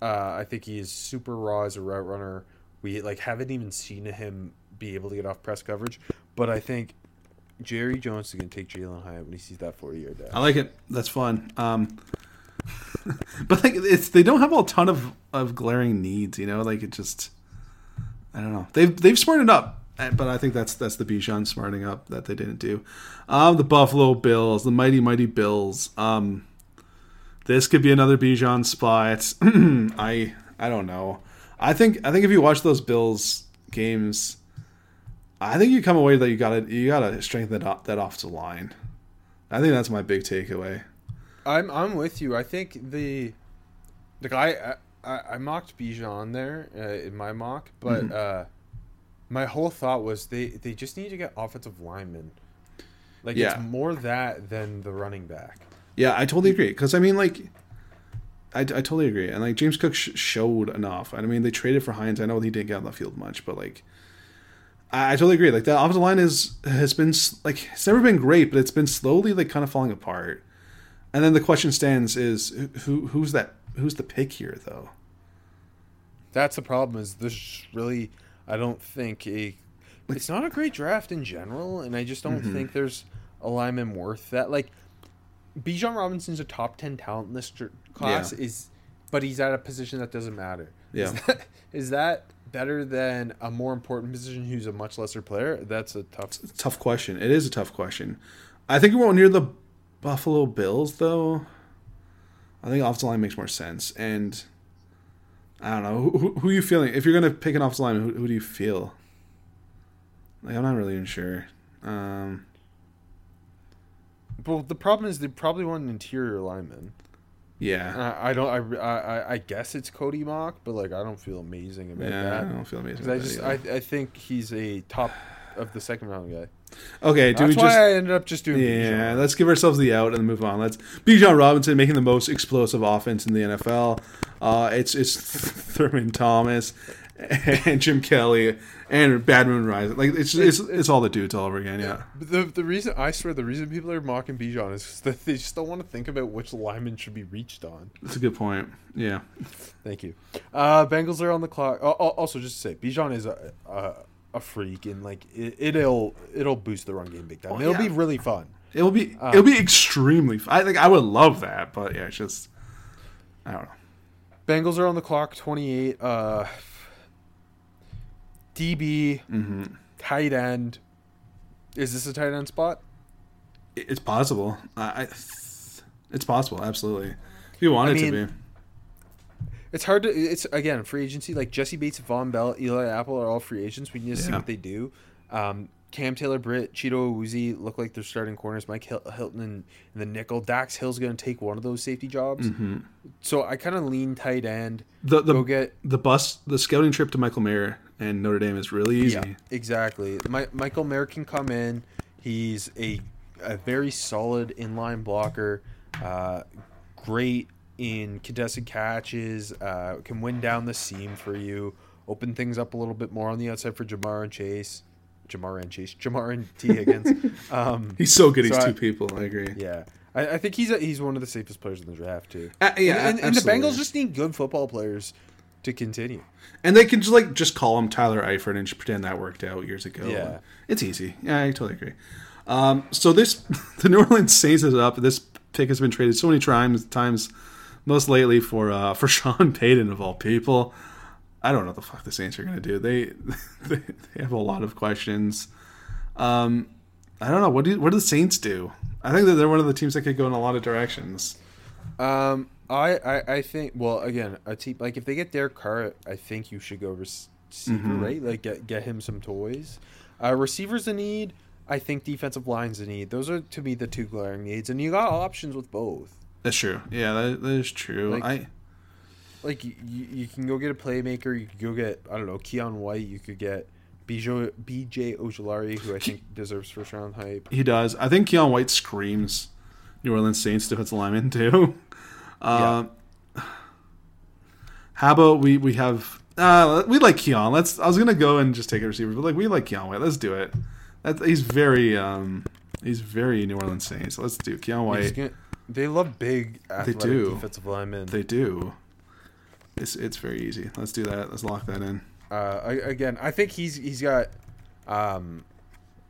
Uh, I think he is super raw as a route runner. We like haven't even seen him be able to get off press coverage, but I think Jerry Jones is going to take Jalen Hyatt when he sees that forty yard dash. I like it. That's fun. Um, but like, it's they don't have a ton of, of glaring needs. You know, like it just. I don't know. They've they've smartened up, but I think that's that's the Bijan smarting up that they didn't do. Um, the Buffalo Bills, the mighty mighty Bills. Um, this could be another Bijan spot. I I don't know. I think I think if you watch those Bills games, I think you come away that you gotta you gotta strengthen that off, that offensive line. I think that's my big takeaway. I'm I'm with you. I think the the guy I, I, I mocked Bijan there uh, in my mock, but uh, my whole thought was they they just need to get offensive linemen. Like Yeah. it's more that than the running back. Yeah, I totally agree. Because I mean, like, I, I totally agree. And like James Cook sh- showed enough. And I mean, they traded for Hines. I know he didn't get on the field much, but like, I, I totally agree. Like the offensive line is has been like it's never been great, but it's been slowly like kind of falling apart. And then the question stands: is who who's that? Who's the pick here, though? That's the problem. Is this really? I don't think a. It's not a great draft in general, and I just don't Mm-hmm. think there's a lineman worth that. Like, Bijan Robinson's a top ten talent in this class. Yeah. Is, but he's at a position that doesn't matter. Yeah. Is that, is that better than a more important position who's a much lesser player? That's a tough. Tough question. It is a tough question. I think we're near the Buffalo Bills, though. I think offensive line makes more sense, and I don't know who, who, who are you feeling. If you're gonna pick an offensive line, who, who do you feel? Like I'm not really even sure. Um, Well, the problem is they probably want an interior lineman. yeah, I, I don't. I, I I guess it's Cody Mauch, but like I don't feel amazing about yeah. that. I don't feel amazing. I just I, I think he's a top of the second round guy. Okay. Do That's we why just? I ended up just doing. Yeah, Bijan. let's give ourselves the out and move on. Let's Bijan Robinson making the most explosive offense in the NFL. Uh, it's it's Thurman Thomas and Jim Kelly and Bad Moon Rising. Like it's it's it's all the dudes all over again. Yeah, But the the reason I swear the reason people are mocking Bijan is that they just don't want to think about which lineman should be reached on. that's a good point. Yeah, Thank you. Uh, Bengals are on the clock. Also, just to say, Bijan is a a, a freak, and like it, it'll it'll boost the run game big time. Oh, it'll yeah. be really fun. it'll be it'll be extremely. f- I think I would love that, but yeah, it's just I don't know. Bengals are on the clock. Twenty eight. Uh, DB, Mm-hmm. tight end. Is this a tight end spot? It's possible. I, I it's possible. Absolutely. If you want I it to be. It's hard to. It's again free agency. Like Jessie Bates, Vonn Bell, Eli Apple are all free agents. We need to see what they do. Um, Cam Taylor, Britt, Cheeto Uzi look like they're starting corners. Mike Hil- Hilton and, the nickel. Dax Hill's going to take one of those safety jobs. So I kind of lean tight end. Mm-hmm. The the Go get the bus the scouting trip to Michael Mayer and Notre Dame is really easy. Yeah, exactly. My, Michael Mayer can come in. He's a, a very solid inline blocker. Uh, great in contested catches. Uh, can win down the seam for you. Open things up a little bit more on the outside for Ja'Marr and Chase. Ja'Marr and Chase. Ja'Marr and Tee Higgins. Um, He's so good. He's So I- two people. I agree. yeah. I, I think he's a, he's one of the safest players in the draft too. Uh, yeah, and, and, and the. Bengals just need good football players to continue. And they can just like just call him Tyler Eifert and just pretend that worked out years ago. Yeah. it's easy. Yeah, I totally agree. Um, so this the New Orleans Saints is up. This pick has been traded so many times. Times, most lately for uh, for Sean Payton of all people. I don't know what the fuck the Saints are gonna do. They they, they have a lot of questions. Um, I don't know what do what do the Saints do? I think that they're one of the teams that could go in a lot of directions. Um, I, I, I think well again a team like if they get Derek Carr, I think you should go receiver Mm-hmm. right, like get get him some toys. Uh, receivers a need. I think defensive lines a need. Those are to me the two glaring needs, and you got options with both. That's true. Yeah, that, that is true. Like- I Like you, you, can go get a playmaker. You could go get I don't know Keion White. You could get BJ BJ Ojulari, who I think deserves first round hype. He does. I think Keion White screams New Orleans Saints defensive lineman too. Um, How about we we have uh, we like Keion. Let's. I was gonna go and just take a receiver, but like we like Keion White. Let's do it. That he's very um he's very New Orleans Saints. Let's do Keion He's White. gonna- they love big athletic do. defensive linemen. They do. It's it's very easy. Let's do that. Let's lock that in. uh, I, again, I think he's he's got um,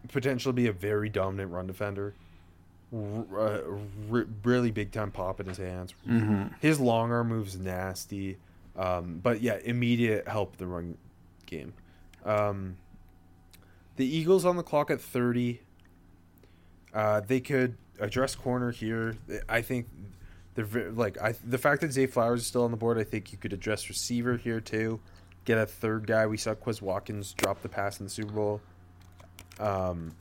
potential to be a very dominant run defender. R- uh, r- really big time pop in his hands. His long arm moves nasty, um, but yeah, immediate help the run game. Um, the Eagles on the clock at thirty. Uh, they could address corner here. I think they're like I the fact that Zay Flowers is still on the board. I think you could address receiver here too. Get a third guy. We saw Quez Watkins drop the pass in the Super Bowl. Um,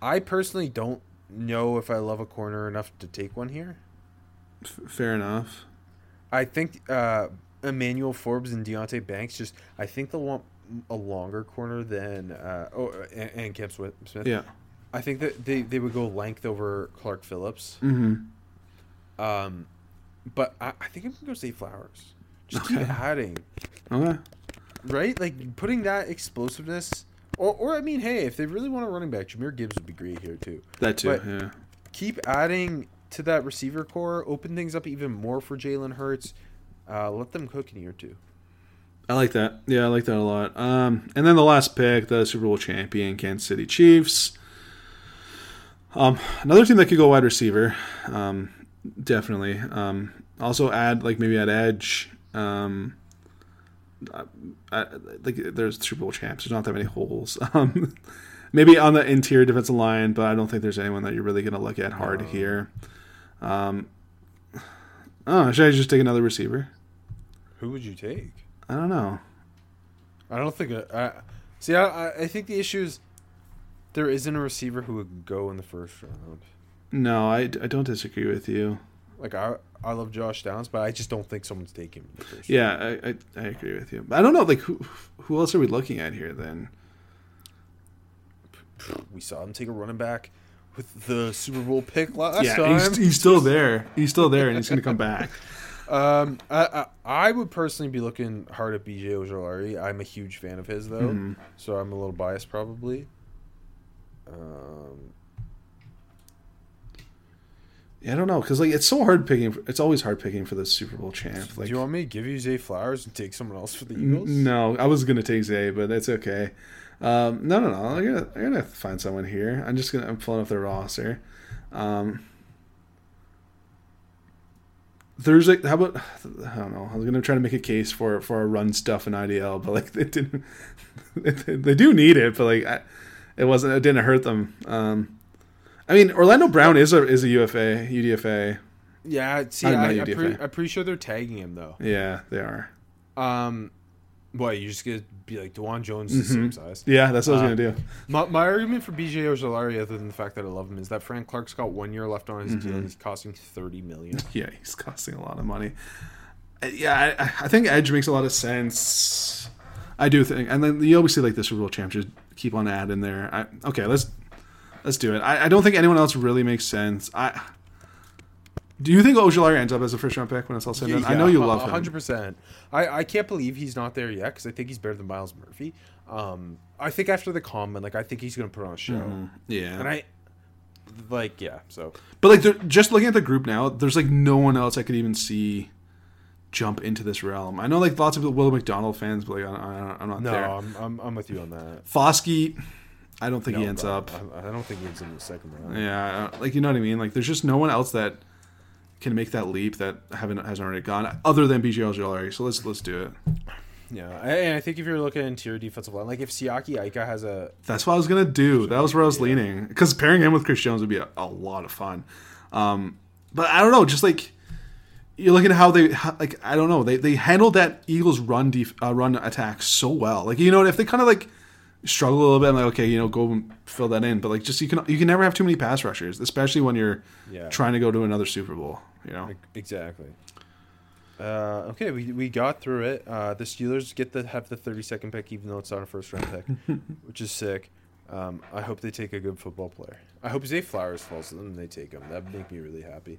I personally don't know if I love a corner enough to take one here. Fair enough. I think uh, Emmanuel Forbes and Deonte Banks just I think they'll want a longer corner than uh, oh and, and Cam Smith. Smith. Yeah. I think that they, they would go length over Clark Phillips. Mm-hmm. Um, but I, I think I'm gonna go Zay Flowers. Just keep adding, Okay. right? Like putting that explosiveness. Or, or I mean, hey, if they really want a running back, Jahmyr Gibbs would be great here too. That too. But- yeah. Keep adding to that receiver core. Open things up even more for Jalen Hurts. Uh, let them cook in year two. I like that. Yeah, I like that a lot. Um, and then the last pick, the Super Bowl champion, Kansas City Chiefs. Um, another team that could go wide receiver, um, definitely. Um, also add like maybe add edge. Um, I, I, like there's Super Bowl champs. There's not that many holes. Um, maybe on the interior defensive line, but I don't think there's anyone that you're really going to look at hard here. Um, oh, should I just take another receiver? Who would you take? I don't know. I don't think. I, I see. I- I think the issue is there isn't a receiver who would go in the first round. No, I, I don't disagree with you. Like I, I love Josh Downs, but I just don't think someone's taking him in the first. Yeah, I, I, I agree with you. I don't know, like who who else are we looking at here then? We saw him take a running back with the Super Bowl pick last yeah, time. he's, he's still there. He's still there, and he's going to come back. Um, I, I I would personally be looking hard at BJ Ojulari. I'm a huge fan of his though, Mhm. so I'm a little biased probably. Um, Yeah, I don't know because like it's so hard picking. It's always hard picking for the Super Bowl champ. Like, do you want me to give you Zay Flowers and take someone else for the n- Eagles? no, I was going to take Zay, but that's okay. Um, no, no, no. I'm gonna, I'm gonna find someone here. I'm just gonna. I'm pulling up their roster. Um, Thursday. How about? I don't know. I was gonna try to make a case for for a run stuff in IDL, but like they didn't. they, they do need it, but like I, it wasn't. It didn't hurt them. Um, I mean, Orlando Brown is a is a UFA UDFA. Yeah, see, Uh, I, I'm, pre- I'm pretty sure they're tagging him though. Yeah, they are. Um, what you're just gonna be like Dawand Jones is the same size? Yeah, that's what I was Uh, gonna do. My, my argument for BJ Ojulari, other than the fact that I love him, is that Frank Clark's got one year left on his deal and he's costing thirty million. Yeah, he's costing a lot of money. Uh, Yeah, I, I think Edge makes a lot of sense. I do think, and then you always see like the Super Bowl champ just keep on adding there. I, okay, let's let's do it. I, I don't think anyone else really makes sense. I do you think Ojulari ends up as a first round pick when it's all said and done? I know you love him. hundred percent. I I can't believe he's not there yet because I think he's better than Myles Murphy. Um, I think after the comment, like I think he's gonna put on a show, Mm-hmm. Yeah, and I like yeah. So but like just looking at the group now, there's like no one else I could even see jump into this realm. I know like lots of Will McDonald fans, but like I, I, I'm not no, there. I'm, I'm I'm with you on that. Foskey, I don't think he ends up. I, I don't think he ends in the second round. Yeah, like you know what I mean. Like there's just no one else that can make that leap that haven't hasn't already gone other than BJ Ojulari. So let's let's do it. Yeah, and I think if you're looking at interior defensive line, like if Siaki Ika has a That's what I was gonna do. That was where I was leaning because pairing him with Chris Jones would be a, a lot of fun. Um, but I don't know, just like you're looking at how they how, like I don't know they they handled that Eagles run def, uh, run attack so well. Like you know if they kind of like struggle a little bit, I'm like okay, you know go and fill that in. But like just you can you can never have too many pass rushers, especially when you're Yeah. trying to go to another Super Bowl. You know. Exactly. Uh, okay, we, we got through it. Uh, the Steelers get the have the 32nd pick, even though it's not a first round pick, which is sick. Um, I hope they take a good football player. I hope Zay Flowers falls to them and they take him. That would make me really happy.